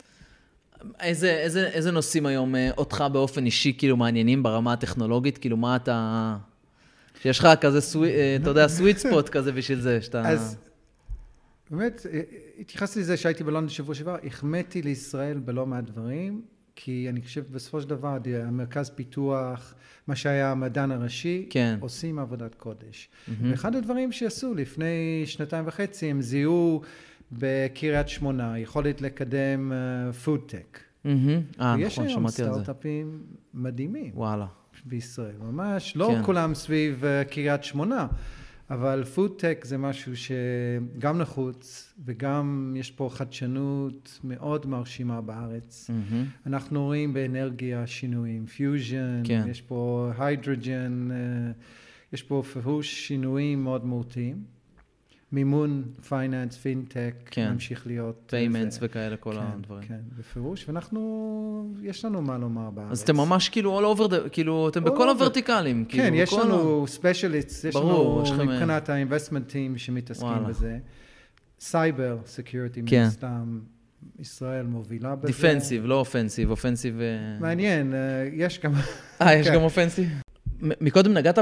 איזה, איזה, איזה נושאים היום אה, אותך באופן אישי כאילו מעניינים ברמה הטכנולוגית? כאילו מה אתה... שיש לך כזה, סווי, אה, אתה יודע, סוויט ספוט כזה בשביל זה, שאתה... אז באמת, אה, התייחסתי לזה שהייתי בלונדון שבוע שעבר, החמאתי לישראל בלא מעט דברים, כי אני חושב בסופו של דבר, המרכז פיתוח, מה שהיה המדען הראשי, כן. עושים עבודת קודש. ואחד הדברים שעשו לפני שנתיים וחצי, הם זיהו בקריית שמונה, יכולת לקדם פודטק. מהמם. אה, ויש נכון, היום שמעתי על זה. סטארט-אפים מדהימים וואלה. בישראל, ממש, לא כן. כולם סביב אה, קריית שמונה, אבל פודטק זה משהו שגם נחוץ וגם יש פה חדשנות מאוד מרשימה בארץ. מהמם. אנחנו רואים באנרגיה שינויים, פיוז'ן, כן. יש פה hydrogen, אה, יש פה בפירוש שינויים מאוד מהותיים. מימון, finance, פינטק, כן. ממשיך להיות... payments זה. וכאלה, כל כן, הדברים. כן, בפירוש, ואנחנו, יש לנו מה לומר בארץ. אז אתם ממש כאילו all over the, כאילו, אתם בכל over. הוורטיקלים. כן, כאילו, יש בכל לנו specialist, יש לנו מבחינת ה-investment team שמתעסקים וואלה. בזה. סייבר, security, מן כן. הסתם, ישראל מובילה בזה. defensive, לא offensive, offensive... אה, מעניין, אה, יש גם... אה, יש כן. גם offensive? מקודם נגעת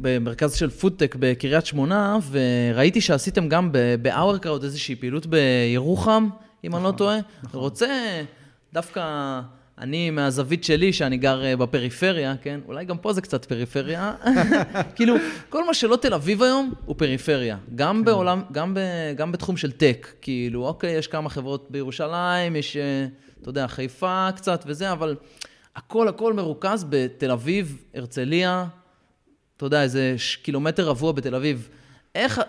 במרכז של פודטק בקריית שמונה, וראיתי שעשיתם גם ב-hour איזושהי פעילות בירוחם, אם אני לא נכון, טועה. נכון. רוצה דווקא, אני מהזווית שלי, שאני גר אה, בפריפריה, כן? אולי גם פה זה קצת פריפריה. כאילו, כל מה שלא תל אביב היום הוא פריפריה. גם כן. בעולם, גם, ב, גם בתחום של טק. כאילו, אוקיי, יש כמה חברות בירושלים, יש, אה, אתה יודע, חיפה קצת וזה, אבל הכל הכל מרוכז בתל אביב, הרצליה, אתה יודע, איזה קילומטר רבוע בתל אביב. איך,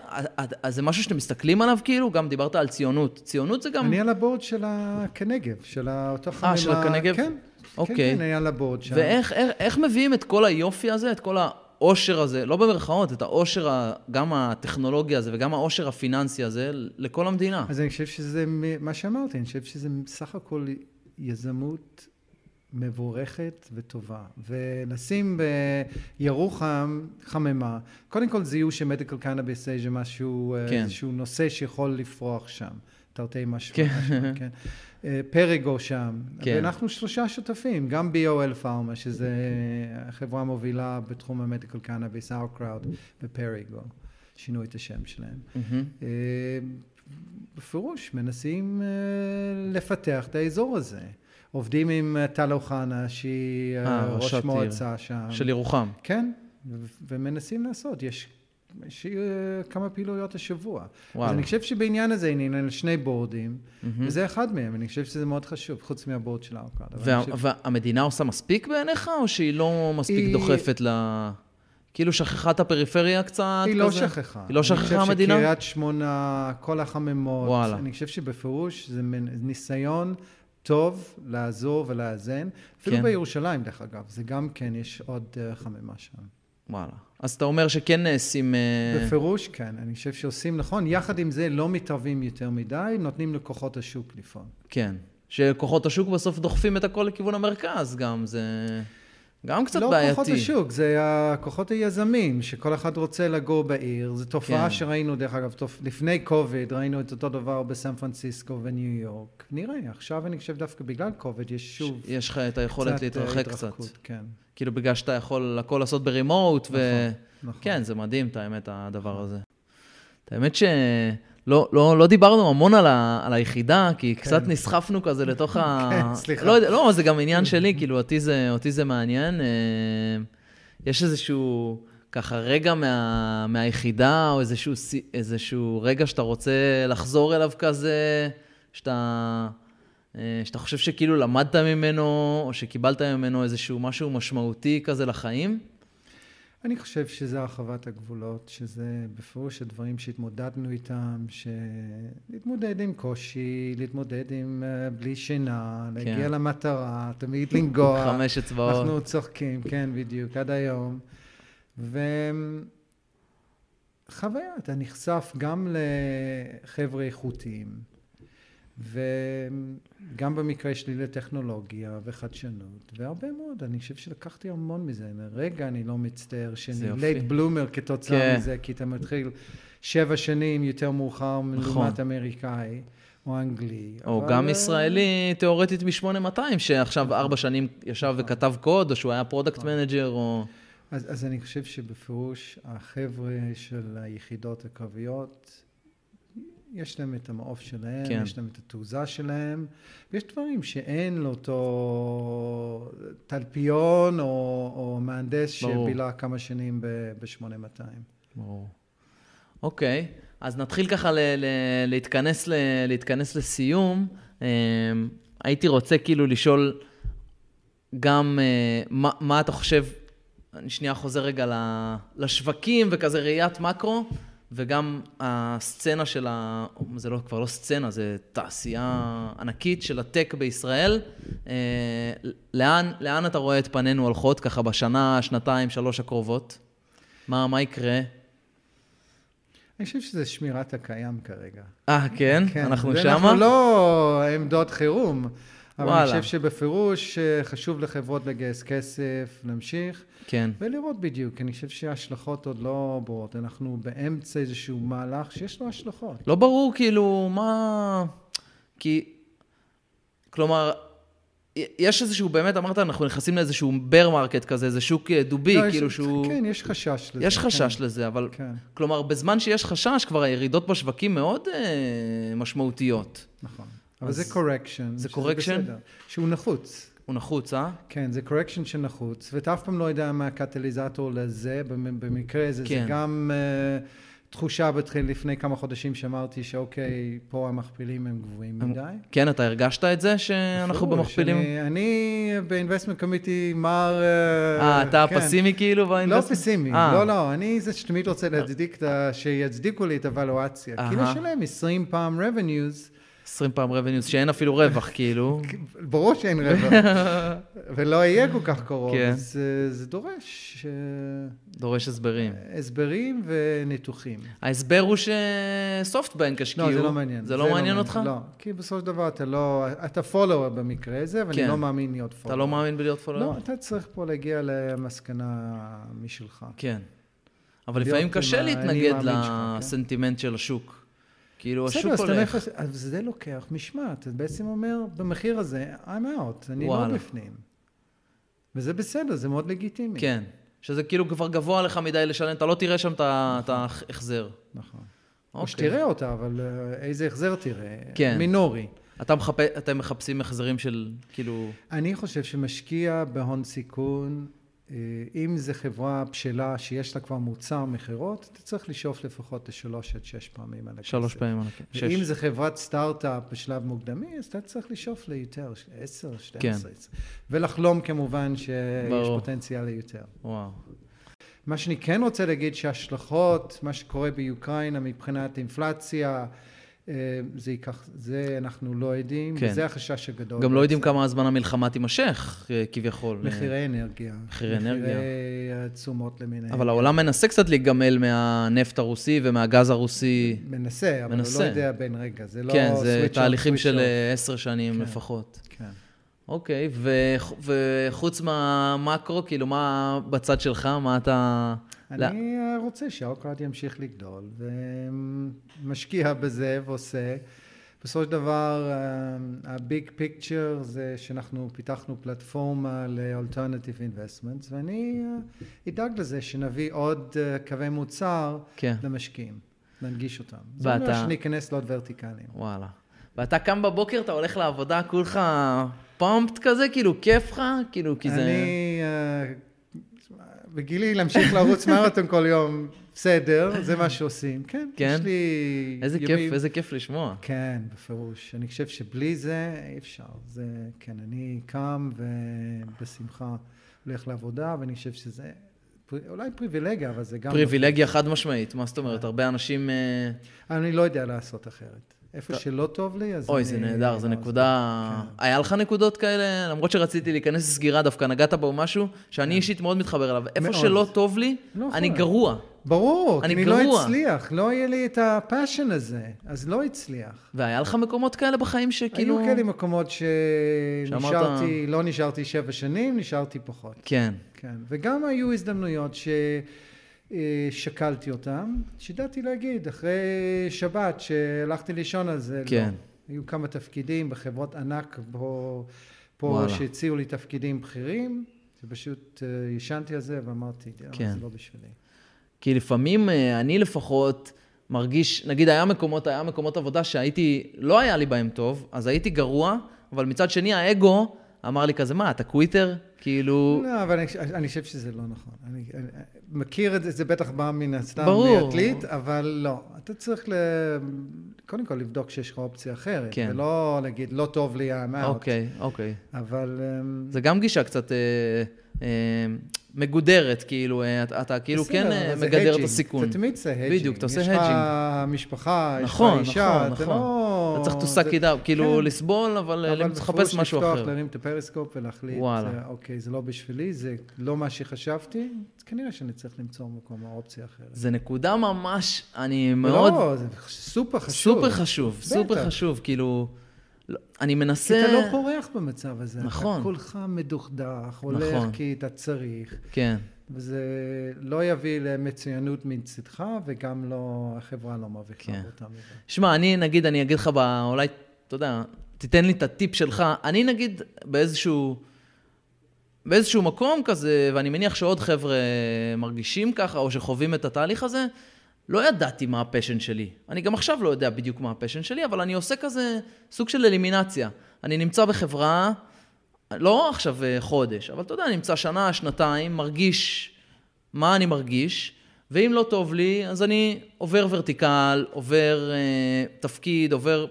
אז זה משהו שאתם מסתכלים עליו כאילו? גם דיברת על ציונות. ציונות זה גם... אני על הבורד של הכנגב, של אותו חמימה... של הכנגב? כן. אוקיי. כן, כן, אני על הבורד שם. ואיך איך, איך מביאים את כל היופי הזה, את כל העושר הזה, לא במרכאות, את העושר, גם הטכנולוגי הזה וגם העושר הפיננסי הזה, לכל המדינה? אז אני חושב שזה, מה שאמרתי, אני חושב שזה סך הכל יזמות מבורכת וטובה. ולשים בירוחם חממה, קודם כל זיהו שמדיקל קנאביס זה משהו, כן. איזשהו נושא שיכול לפרוח שם. תרתי משמע, כן. כן. פריגו שם, כן. ואנחנו שלושה שותפים, גם BOL פארמה, שזה החברה המובילה בתחום המדיקל קנאביס, אאורקראוד ופריגו, שינו את השם שלהם. Mm-hmm. בפירוש מנסים לפתח את האזור הזה. עובדים עם טל אוחנה, שהיא ראש מועצה שם. של ירוחם. כן, ומנסים לעשות. יש יש כמה פעילויות השבוע. וואלה. אז אני חושב שבעניין הזה הנה על שני בורדים, mm-hmm. וזה אחד מהם, אני חושב שזה מאוד חשוב, חוץ מהבורד של הארקד. וה, חושב... והמדינה עושה מספיק בעיניך, או שהיא לא מספיק היא... דוחפת ל... כאילו שכחה את הפריפריה קצת היא לא כזה? לא שכחה. היא לא שכחה המדינה? אני חושב שקריית שמונה, כל החממות, וואלה. אני חושב שבפירוש זה ניסיון טוב לעזור ולאזן. אפילו כן. בירושלים, דרך אגב, זה גם כן, יש עוד uh, חממה שם. וואלה. אז אתה אומר שכן נעשים... אה, בפירוש כן, אני חושב שעושים נכון. יחד עם זה לא מתערבים יותר מדי, נותנים לכוחות השוק לפעול. כן. שכוחות השוק בסוף דוחפים את הכל לכיוון המרכז גם, זה... גם קצת לא בעייתי. לא כוחות השוק, זה הכוחות היזמים, שכל אחד רוצה לגור בעיר. זו תופעה כן. שראינו, דרך אגב, תופ... לפני קוביד, ראינו את אותו דבר בסן פרנסיסקו וניו יורק. נראה, עכשיו אני חושב דווקא בגלל קוביד, יש שוב... יש לך את היכולת להתרחק קצת. כן. כאילו בגלל שאתה יכול הכל לעשות ברימוט, נכון, ו... נכון. כן, זה מדהים, את האמת, הדבר הזה. את האמת שלא לא, לא דיברנו המון על, ה, על היחידה, כי כן. קצת נסחפנו כזה לתוך ה... כן, סליחה. לא, לא, זה גם עניין שלי, כאילו, אותי זה, אותי זה מעניין. אה, יש איזשהו, ככה, רגע מה, מהיחידה, או איזשהו, איזשהו רגע שאתה רוצה לחזור אליו כזה, שאתה... אה, שאתה חושב שכאילו למדת ממנו, או שקיבלת ממנו איזשהו משהו משמעותי כזה לחיים? אני חושב שזה הרחבת הגבולות, שזה בפירוש הדברים שהתמודדנו איתם, שלהתמודד עם קושי, להתמודד עם uh, בלי שינה, כן. להגיע למטרה, תמיד לנגוע. חמש אצבעות. אנחנו צוחקים, כן, בדיוק, עד היום. וחוויה, אתה נחשף גם לחבר'ה איכותיים. וגם במקרה שלי לטכנולוגיה וחדשנות, והרבה מאוד, אני חושב שלקחתי המון מזה. לרגע אני לא מצטער שאני late bloomer כתוצאה כן. מזה, כי אתה מתחיל שבע שנים יותר מאוחר נכון. לעומת אמריקאי. או אנגלי. או אבל... גם ישראלי, תיאורטית מ-8200, שעכשיו ארבע שנים ישב נכון. וכתב קוד, או שהוא היה product נכון. manager, או... אז, אז אני חושב שבפירוש החבר'ה של היחידות הקרביות, יש להם את המעוף שלהם, כן. יש להם את התעוזה שלהם, ויש דברים שאין לאותו תלפיון או, או מהנדס ברור. שבילה כמה שנים ב-8200. ברור. אוקיי, אז נתחיל ככה ל- ל- להתכנס, ל- להתכנס לסיום. אמ, הייתי רוצה כאילו לשאול גם אה, מה, מה אתה חושב, אני שנייה חוזר רגע לשווקים וכזה ראיית מקרו. וגם הסצנה של ה... זה לא, כבר לא סצנה, זה תעשייה ענקית של הטק בישראל. אה, לאן, לאן אתה רואה את פנינו הולכות ככה בשנה, שנתיים, שלוש הקרובות? מה, מה יקרה? אני חושב שזה שמירת הקיים כרגע. אה, כן? כן? אנחנו שמה? אנחנו לא עמדות חירום. אבל וואלה. אני חושב שבפירוש אה, חשוב לחברות לגייס כסף, להמשיך. כן. ולראות בדיוק, אני חושב שההשלכות עוד לא ברורות. אנחנו באמצע איזשהו מהלך שיש לו השלכות. לא ברור כאילו מה... כי... כלומר, יש איזשהו, באמת אמרת, אנחנו נכנסים לאיזשהו bear market כזה, איזה שוק אה, דובי, לא, כאילו יש, שהוא... כן, יש חשש לזה. יש חשש כן. לזה, אבל... כן. כלומר, בזמן שיש חשש, כבר הירידות בשווקים מאוד אה, משמעותיות. נכון. אבל זה correction. זה correction? שהוא נחוץ. הוא נחוץ, אה? כן, זה correction שנחוץ, ואתה אף פעם לא יודע מה הקטליזטור לזה, במקרה הזה כן. זה גם uh, תחושה בתחיל לפני כמה חודשים שאמרתי שאוקיי, פה המכפילים הם גבוהים מדי. כן, אתה הרגשת את זה שאנחנו במכפילים? אני, אני ב investment committee מר... אה, אה, אתה כן. פסימי כאילו ב investment? לא פסימי, אה. לא, לא, אני זה שתמיד רוצה להצדיק, שיצדיקו לי את הוולואציה. כי לשלם 20 פעם revenues, 20 פעם רבניוס, שאין אפילו רווח, כאילו. ברור שאין רווח, ולא יהיה כל כך קרוב. כן. זה, זה דורש אה, דורש הסברים. הסברים וניתוחים. ההסבר הוא שסופטבנק השקיעו. לא, זה לא מעניין. זה לא מעניין אותך? לא, כי בסופו של דבר אתה לא, אתה פולוור במקרה הזה, ואני כן. לא מאמין להיות פולוור. אתה לא מאמין בלהיות פולו? לא, אתה צריך פה להגיע למסקנה משלך. כן. אבל לפעמים קשה להתנגד כן? לסנטימנט של השוק. כאילו, בסדר, השוק אז אתה הולך. נכנס, אז זה לוקח משמעת. אתה בעצם אומר, במחיר הזה, I'm out, אני וואלה. לא בפנים. וזה בסדר, זה מאוד לגיטימי. כן. שזה כאילו כבר גבוה לך מדי לשלם, אתה לא תראה שם את את ההחזר. נכון. או אוקיי. שתראה אותה, אבל אה, איזה החזר תראה. כן. מינורי. אתה מחפ- אתם מחפשים החזרים של, כאילו... אני חושב שמשקיע בהון סיכון, אם זו חברה בשלה שיש לה כבר מוצר מכירות, אתה צריך לשאוף לפחות לשלוש עד שש פעמים על הכסף. שלוש פעמים על הכסף. ואם. זו חברת סטארט-אפ בשלב מוקדמי, אז אתה צריך לשאוף ליותר, עשר, שתים עשרה. ולחלום כמובן שיש כן. פוטנציאל ליותר. וואו. מה שאני כן רוצה להגיד שההשלכות, מה שקורה באוקראינה מבחינת אינפלציה, אה, זה ייקח, זה אנחנו לא יודעים, כן. וזה החשש הגדול. גם לא יודעים. כמה זמן המלחמה תימשך, אה, כביכול. מחירי אנרגיה. מחירי אנרגיה. מחירי התשומות למיניהם. אבל העולם מנסה קצת להיגמל מהנפט הרוסי ומהגז הרוסי. מנסה, אבל הוא מנסה. לא יודע בן רגע. זה לא כן, זה תהליכים של. אה, עשר שנים כן. לפחות. כן. אוקיי, וחוץ מהמקרו, כאילו, מה בצד שלך? מה אתה... לא. אני אה, רוצה שהאוקרד ימשיך לגדול, ומשקיע בזה ועושה. בסופו של דבר, הביג פיקצ'ר זה שאנחנו פיתחנו פלטפורמה ל-alternative investments, ואני אה, אדאג לזה שנביא עוד אה, קווי מוצר כן, למשקיעים, להנגיש אותם. זה אומר ואתה- שניכנס לעוד ורטיקלים. וואלה. ואתה קם בבוקר, אתה הולך לעבודה, כולך פומפט כזה, כאילו, כיף לך? כאילו, כי זה... אני, אה, בגילי להמשיך לרוץ מרתון כל יום, בסדר, זה מה שעושים. כן, כן? יש לי... איזה ימים- כיף, איזה כיף לשמוע. כן, בפירוש. אני חושב שבלי זה אי אפשר. זה, כן, אני קם ובשמחה הולך לעבודה, ואני חושב שזה פר- אולי פריבילגיה, אבל זה גם... פריבילגיה חד משמעית, מה זאת אומרת? הרבה אנשים... אה, אני לא יודע לעשות אחרת. איפה טוב. שלא טוב לי, אז אוי, אני... זה נהדר, זו לא, נקודה... כן. היה לך נקודות כאלה? למרות שרציתי להיכנס לסגירה, דווקא נגעת בו משהו שאני אישית מאוד מתחבר אליו. איפה מאוד. שלא טוב לי, לא אני יכול. גרוע. ברור, אני אני לא גרוע. אצליח, לא יהיה לי את הפאשן הזה, אז לא הצליח. והיה לך מקומות כאלה בחיים שכאילו... היו כאלה מקומות שנשארתי, לא נשארתי שבע שנים, נשארתי פחות. כן, כן, וגם היו הזדמנויות ששקלתי אותן, שידעתי להגיד, אחרי שבת שהלכתי לישון על זה, כן. לא. היו כמה תפקידים בחברות ענק פה, פה וואלה. שהציעו לי תפקידים בכירים, שפשוט אה, ישנתי על זה ואמרתי, "אה, כן. זה לא בשבילי. כי לפעמים אה, אני לפחות מרגיש, נגיד היה מקומות, היה מקומות עבודה שהייתי, לא היה לי בהם טוב, אז הייתי גרוע, אבל מצד שני האגו אמר לי כזה, מה, אתה קוויטר? כאילו... לא, אבל אני, אני חושב שזה לא נכון. אני, אני מכיר את זה, זה בטח בא מן הסתם ברור. מעתלית, אבל לא. אתה צריך ל, קודם כל לבדוק שיש לך אופציה אחרת, כן. ולא להגיד, לא טוב לי, I'm out. אוקיי, אוקיי. אבל... אמ, זה גם גישה קצת אה, אה, מגודרת, כאילו, אה, אתה, אתה כאילו בסדר, כן אה, אבל זה מגדר את hedging. הסיכון. אתה תמיד עושה hedging. בדיוק, אתה עושה יש hedging. לך משפחה, נכון, יש לך אישה, נכון, אתה נכון. לא... אתה צריך to suck זה- it up, כאילו כן. לסבול, אבל, אבל אבל בפירוש לחפש משהו אחר. להרים את הפריסקופ ולהחליט, וואלה. אה, אוקיי, זה לא בשבילי, זה לא מה שחשבתי, אז כנראה שאני צריך למצוא מקום או אופציה אחרת. זה נקודה ממש, אני מאוד... לא, זה סופר חשוב. סופר חשוב, סופר. חשוב, כאילו... לא, אני כי מנסה... אתה לא פורח במצב הזה. נכון. אתה כולך מדוכדך, הולך נכון. כי אתה צריך, כן, וזה לא יביא למצוינות מצדך, וגם לא, החברה לא מרוויחה כן. אותה מזה. שמע, אני נגיד, אני אגיד לך, ב- אולי, אתה יודע, תיתן לי את הטיפ שלך. אני נגיד באיזשהו, באיזשהו מקום כזה, ואני מניח שעוד חבר'ה מרגישים ככה, או שחווים את התהליך הזה, לא ידעתי מה ה passion שלי. אני גם עכשיו לא יודע בדיוק מה ה passion שלי, אבל אני עושה כזה סוג של אלימינציה. אני נמצא בחברה, לא עכשיו אה, חודש, אבל אתה יודע, אני נמצא שנה, שנתיים, מרגיש מה אני מרגיש, ואם לא טוב לי, אז אני עובר vertical, עובר אה, תפקיד, עובר...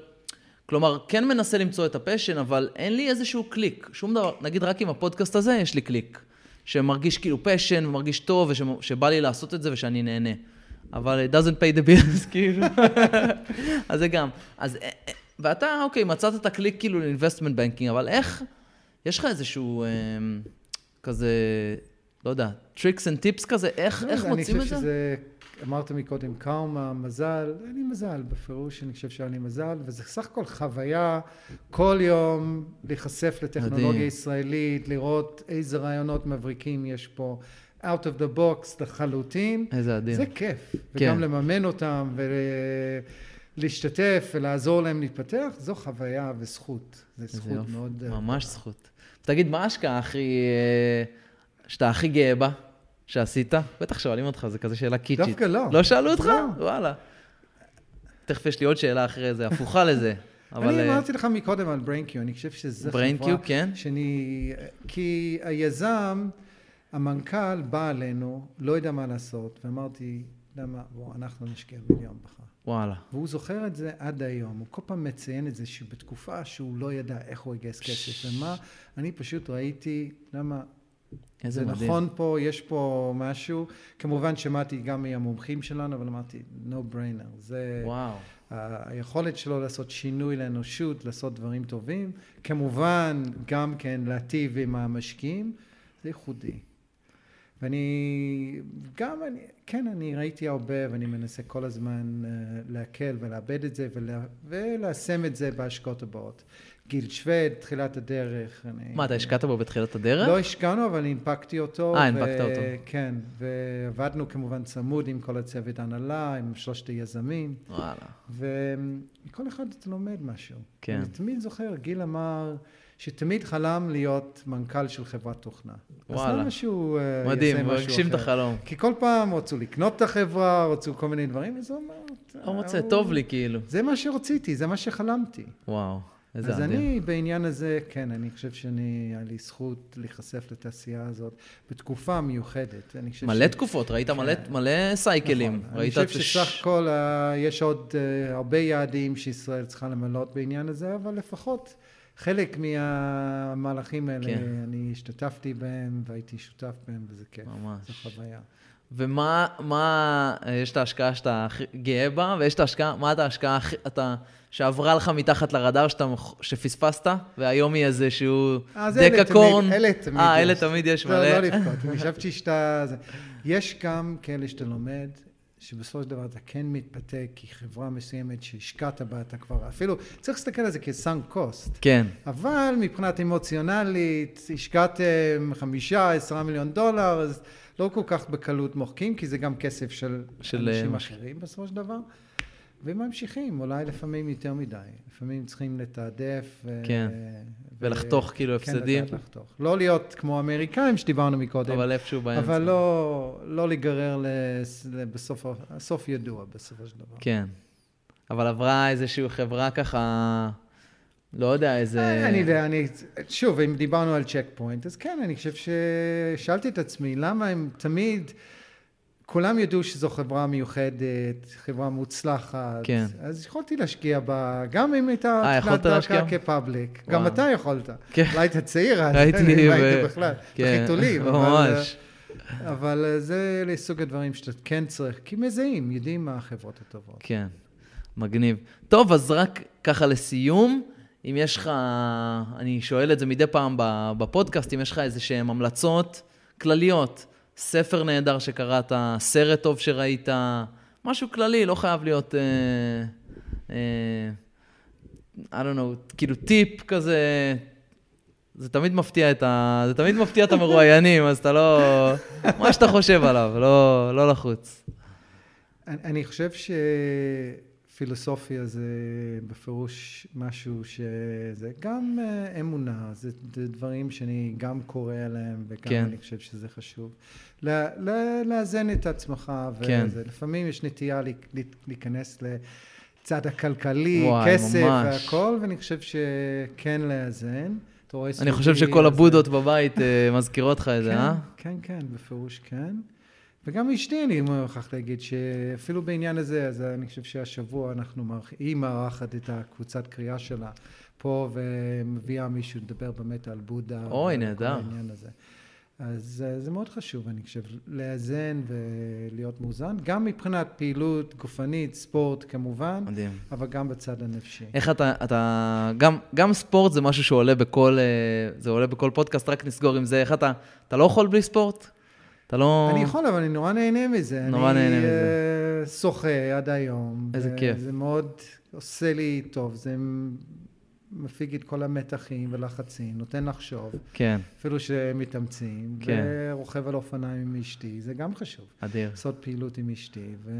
כלומר, כן מנסה למצוא את ה passion, אבל אין לי איזשהו קליק. שום דבר, נגיד רק עם הפודקאסט הזה יש לי קליק. שמרגיש כאילו passion, ומרגיש טוב, ושבא לי לעשות את זה ושאני נהנה. אבל it doesn't pay the bills, כאילו. אז זה גם. אז א- א- ואתה, אוקיי, מצאת את הקליק כאילו ל investment banking, אבל איך, יש לך איזשהו אה, כזה, לא יודע, tricks and tips כזה, איך, איך מוצאים את זה? אני חושב שזה, אמרת מקודם, קאומה, מזל, אין לי מזל, בפירוש אני חושב שהיה לי מזל, וזה סך הכל חוויה כל יום להיחשף לטכנולוגיה מדהים. ישראלית, לראות איזה רעיונות מבריקים יש פה. Out of the box לחלוטין. איזה אדיר. זה כיף. כן. וגם לממן אותם ולהשתתף ולעזור להם להתפתח, זו חוויה וזכות. זה זכות יופ. מאוד... אה, ממש זכות. תגיד, מה ההשקעה הכי... אה, שאתה הכי גאה בה, שעשית? בטח שואלים אותך, זה כזה שאלה קיצ'ית. דווקא לא. לא שאלו אותך? לא. וואלה. תכף יש לי עוד שאלה אחרי זה, הפוכה לזה. אבל... אני אה, אמרתי לך מקודם על ברנקיו, אני חושב שזה חברה... ברנקיו, כן? שאני... כי היזם... המנכ"ל בא אלינו, לא יודע מה לעשות, ואמרתי, אתה יודע מה, בוא, אנחנו נשקיע מיליון בך. וואלה. והוא זוכר את זה עד היום, הוא כל פעם מציין את זה שבתקופה שהוא לא ידע איך הוא יגייס כסף ומה, אני פשוט ראיתי, למה, איזה זה מדהים. נכון פה, יש פה משהו, כמובן שמעתי גם מהמומחים שלנו, אבל אמרתי, no brainer, זה... וואו. היכולת שלו לעשות שינוי לאנושות, לעשות דברים טובים, כמובן גם כן להטיב עם המשקיעים, זה ייחודי. ואני גם, אני, כן, אני ראיתי הרבה ואני מנסה כל הזמן uh, להקל ולאבד את זה ולה, וליישם את זה בהשקעות הבאות. גיל שווד, תחילת הדרך. אני, מה, אתה השקעת בו בתחילת הדרך? לא השקענו, אבל הנפקתי אותו. אה, הנפקת אותו. כן, ועבדנו כמובן צמוד עם כל הצוות ההנהלה, עם שלושת היזמים. וואלה. וכל אחד אתה לומד משהו. כן. אני תמיד זוכר, גיל אמר... שתמיד חלם להיות מנכ"ל של חברת תוכנה. וואלה. אז למה שהוא אה, מדהים, הוא הגשים את החלום. כי כל פעם רצו לקנות את החברה, רצו כל מיני דברים, וזה אומר... הוא מוצא, טוב לי כאילו. זה מה שרציתי, זה מה שחלמתי. וואו. איזה אז אדיר. אני בעניין הזה, כן, אני חושב שאני, היה לי זכות להיחשף לתעשייה הזאת בתקופה מיוחדת. מלא ש... תקופות, ראית כן. מלא, מלא סייקלים. נכון. אני חושב שסך הכל uh, יש עוד הרבה יעדים שישראל צריכה למלות בעניין הזה, אבל לפחות חלק מהמהלכים האלה, כן. אני השתתפתי בהם והייתי שותף בהם, וזה כיף. ממש. זו חוויה. ומה, מה, יש את ההשקעה שאתה גאה בה, ויש את ההשקעה, מה את ההשקעה אתה, שעברה לך מתחת לרדאר שאתה, שפספסת, והיום היא איזשהו דקקורן. אלה תמיד אה, אלה תמיד יש לא, מלא. לא, לא לבכות, אני חשבתי שאתה... יש גם כאלה שאתה לומד, שבסופו של דבר אתה כן מתפתה כי חברה מסוימת שהשקעת בה אתה כבר אפילו צריך להסתכל על זה כסאנק קוסט. כן. אבל מבחינת אמוציונלית השקעתם חמישה עשרה מיליון דולר אז לא כל כך בקלות מוחקים כי זה גם כסף של, של אנשים מש... אחרים בסופו של דבר. וממשיכים, אולי לפעמים יותר מדי. לפעמים צריכים לתעדף. כן. ולחתוך כאילו כן, הפסדים. כן, לחתוך. לא להיות כמו האמריקאים שדיברנו מקודם. אבל איפשהו באמצע. אבל לא, לא להיגרר בסוף, הסוף ידוע בסופו של דבר. כן. אבל עברה איזושהי חברה ככה, לא יודע, איזה... אה, אני יודע, אני... שוב, אם דיברנו על צ'ק פוינט, אז כן, אני חושב ששאלתי את עצמי, למה הם תמיד... כולם ידעו שזו חברה מיוחדת, חברה מוצלחת. כן. אז יכולתי להשקיע בה, גם אם הייתה... אה, יכולת להשקיע? כפאבליק. גם אתה יכולת. כן. אולי היית צעיר אז, הייתי... ב... בכלל, כן. בחיתולים. ממש. אבל, אבל זה לסוג הדברים שאתה כן צריך, כי מזהים, יודעים מה החברות הטובות. כן, מגניב. טוב, אז רק ככה לסיום, אם יש לך, אני שואל את זה מדי פעם בפודקאסט, אם יש לך איזה שהן המלצות כלליות. ספר נהדר שקראת, סרט טוב שראית, משהו כללי, לא חייב להיות, uh, uh, I don't know, כאילו טיפ כזה, זה תמיד מפתיע את, ה... זה תמיד מפתיע את המרואיינים, אז אתה לא... מה שאתה חושב עליו, לא, לא לחוץ. אני חושב ש... פילוסופיה זה בפירוש משהו שזה גם אה, אמונה, זה דברים שאני גם קורא עליהם וגם כן. אני חושב שזה חשוב. לאזן את עצמך, כן. וזה, לפעמים יש נטייה להיכנס לצד הכלכלי, וואי, כסף ממש. והכל, ואני חושב שכן לאזן. אני חושב שכל הבודות בבית אה, מזכירות לך את זה, כן, אה? כן, כן, בפירוש כן. וגם אשתי, אני מוכרח להגיד שאפילו בעניין הזה, אז אני חושב שהשבוע אנחנו, מארח, היא מארחת את הקבוצת קריאה שלה פה, ומביאה מישהו לדבר באמת על בודה. אוי, נהדר. אז זה מאוד חשוב, אני חושב, לאזן ולהיות מאוזן, גם מבחינת פעילות גופנית, ספורט כמובן, מדהים. אבל גם בצד הנפשי. איך אתה, אתה, גם, גם ספורט זה משהו שעולה בכל, זה עולה בכל פודקאסט, רק נסגור עם זה, איך אתה, אתה לא יכול בלי ספורט? אתה לא... אני יכול, אבל אני נורא נהנה מזה. נורא נהנה מזה. אני שוחה עד היום. איזה כיף. זה מאוד עושה לי טוב, זה מפיג את כל המתחים ולחצים, נותן לחשוב. כן. אפילו שמתאמצים. כן. ורוכב על אופניים עם אשתי, זה גם חשוב. אדיר. לעשות פעילות עם אשתי. ו...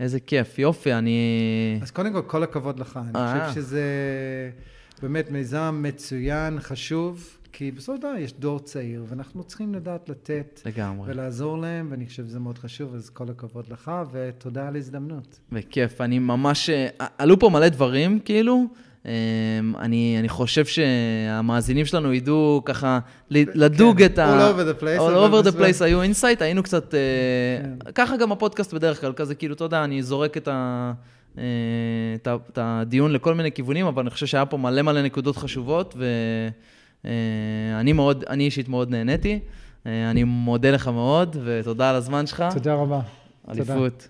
איזה כיף, יופי, אני... אז קודם כל, כל הכבוד לך. אני אה. חושב שזה באמת מיזם מצוין, חשוב. כי בסופו של דבר יש דור צעיר, ואנחנו צריכים לדעת לתת לגמרי. ולעזור להם, ואני חושב שזה מאוד חשוב, אז כל הכבוד לך, ותודה על ההזדמנות. בכיף, אני ממש... עלו פה מלא דברים, כאילו. אני, אני חושב שהמאזינים שלנו ידעו ככה לדוג כן, את ה... all over the place. all over the place היו insight, היינו קצת... כן. ככה גם הפודקאסט בדרך כלל, כזה כאילו, אתה יודע, אני זורק את ה... את הדיון לכל מיני כיוונים, אבל אני חושב שהיה פה מלא מלא נקודות חשובות, ו... אני מאוד, אני אישית מאוד נהניתי. אני מודה לך מאוד, ותודה על הזמן שלך. תודה רבה. אליפות.